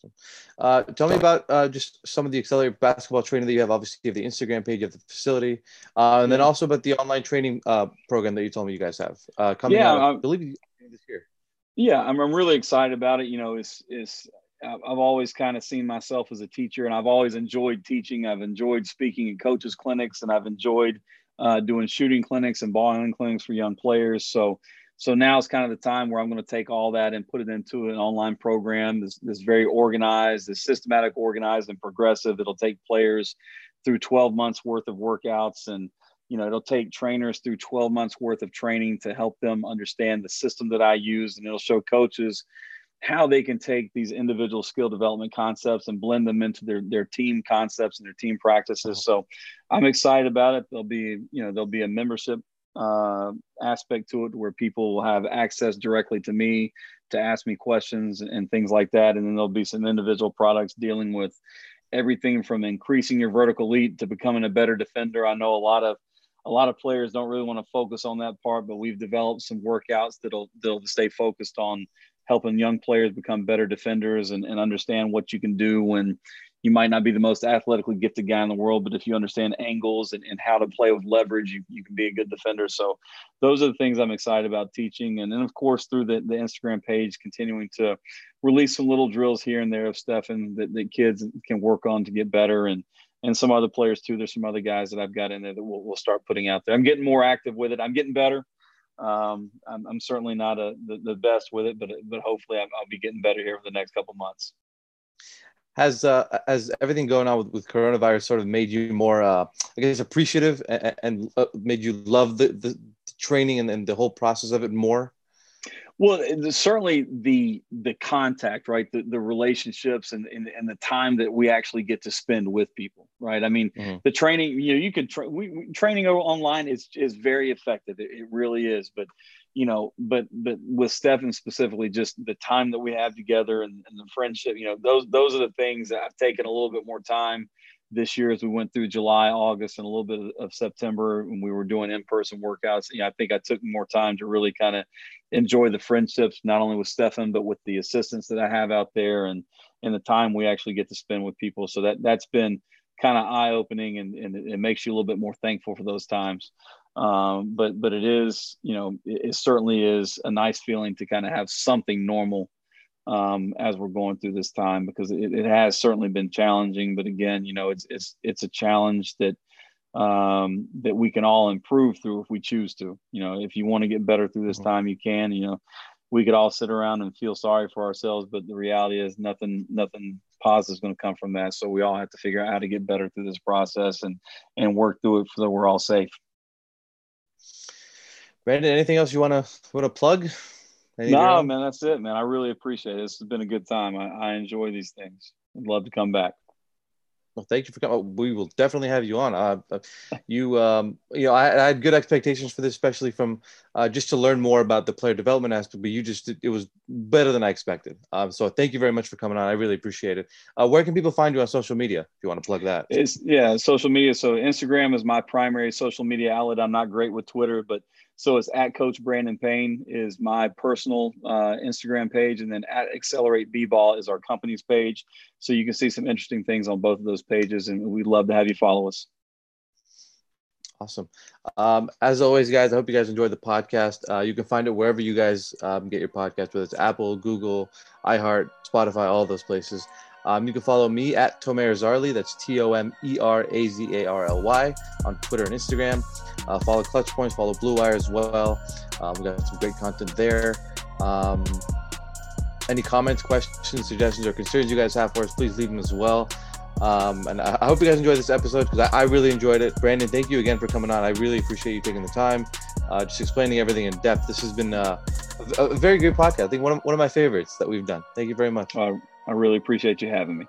Awesome. Uh, tell me about uh, just some of the accelerated basketball training that you have. Obviously, you have the Instagram page, you have the facility, uh, and then also about the online training uh, program that you told me you guys have uh, coming yeah, out. I believe this year. Yeah, I'm, I'm really excited about it. You know, it's it's I've always kind of seen myself as a teacher, and I've always enjoyed teaching. I've enjoyed speaking in coaches clinics, and I've enjoyed uh, doing shooting clinics and ball handling clinics for young players. So, so now is kind of the time where I'm going to take all that and put it into an online program that's, that's very organized, that's systematic, organized, and progressive. It'll take players through 12 months worth of workouts and you know it'll take trainers through 12 months worth of training to help them understand the system that i use and it'll show coaches how they can take these individual skill development concepts and blend them into their their team concepts and their team practices. So I'm excited about it. There'll be you know there'll be a membership uh, aspect to it where people will have access directly to me to ask me questions and things like that. And then there'll be some individual products dealing with everything from increasing your vertical leap to becoming a better defender. I know a lot of a lot of players don't really want to focus on that part, but we've developed some workouts that'll that'll stay focused on helping young players become better defenders and, and understand what you can do when you might not be the most athletically gifted guy in the world, but if you understand angles and, and how to play with leverage, you, you can be a good defender. So those are the things I'm excited about teaching. And then of course, through the, the Instagram page, continuing to release some little drills here and there of Stephen that, that kids can work on to get better and, and some other players too. There's some other guys that I've got in there that we'll, we'll start putting out there. I'm getting more active with it. I'm getting better. Um, I'm, I'm, certainly not a, the, the, best with it, but but hopefully I'll, I'll be getting better here for the next couple months. Has uh, has everything going on with, with coronavirus sort of made you more, uh, I guess, appreciative and, and uh, made you love the, the training and, and the whole process of it more? Well, certainly the the contact, right? The, the relationships and, and, and the time that we actually get to spend with people, right? I mean, mm-hmm. the training, you know, you can tra- we, we, training online is is very effective. It, it, really is, but you know, but but with Stephen specifically, just the time that we have together and, and the friendship, you know, those those are the things that I've taken a little bit more time this year as we went through July, August, and a little bit of September when we were doing in-person workouts. You know, I think I took more time to really kind of enjoy the friendships, not only with Stephen, but with the assistants that I have out there and and the time we actually get to spend with people. So that that's been kind of eye-opening and, and it makes you a little bit more thankful for those times. Um, but but it is, you know, it, it certainly is a nice feeling to kind of have something normal um, as we're going through this time because it, it, has certainly been challenging. But again, you know, it's it's it's a challenge that um, that we can all improve through if we choose to. You know, if you want to get better through this mm-hmm. time, you can. You know, we could all sit around and feel sorry for ourselves, but the reality is nothing nothing positive is going to come from that. So we all have to figure out how to get better through this process and and work through it so that we're all safe. Brandon, anything else you want to want to plug? no, man, that's it, man. I really appreciate it. This has been a good time. I, I enjoy these things. I'd love to come back. Well, thank you for coming. We will definitely have you on. Uh, uh, you, um, you know, I, I, had good expectations for this, especially from uh, just to learn more about the player development aspect. But you just, it was better than I expected. Um, so thank you very much for coming on. I really appreciate it. Uh, where can people find you on social media if you want to plug that? It's yeah, social media. So Instagram is my primary social media outlet. I'm not great with Twitter, but So it's at Coach Brandon Payne is my personal uh, Instagram page, and then at Accelerate B Ball is our company's page. So you can see some interesting things on both of those pages, and we'd love to have you follow us. Awesome. Um, as always, guys, I hope you guys enjoyed the podcast. Uh, you can find it wherever you guys um, get your podcast, whether it's Apple, Google, iHeart, Spotify, all those places. Um, you can follow me at Tomer Azarly. That's T O M E R A Z A R L Y on Twitter and Instagram. Uh, follow Clutch Points, follow Blue Wire as well. Um, we got some great content there. Um, any comments, questions, suggestions, or concerns you guys have for us, please leave them as well. Um, and I, hope you guys enjoyed this episode because I, I, really enjoyed it. Brandon, thank you again for coming on. I really appreciate you taking the time, uh, just explaining everything in depth. This has been uh, a, a, very good podcast. I think one of, one of my favorites that we've done. Thank you very much. I really appreciate you having me.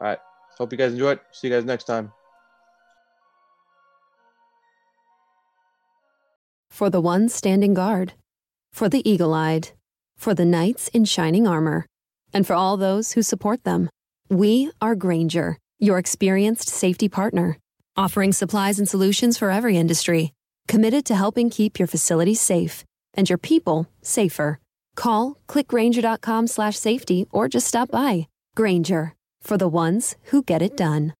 All right. Hope you guys enjoy it. See you guys next time. For the ones standing guard, for the eagle eyed, for the knights in shining armor, and for all those who support them. We are Grainger, your experienced safety partner, offering supplies and solutions for every industry, committed to helping keep your facilities safe and your people safer. Call clickgrainger.com/safety or just stop by. Grainger for the ones who get it done.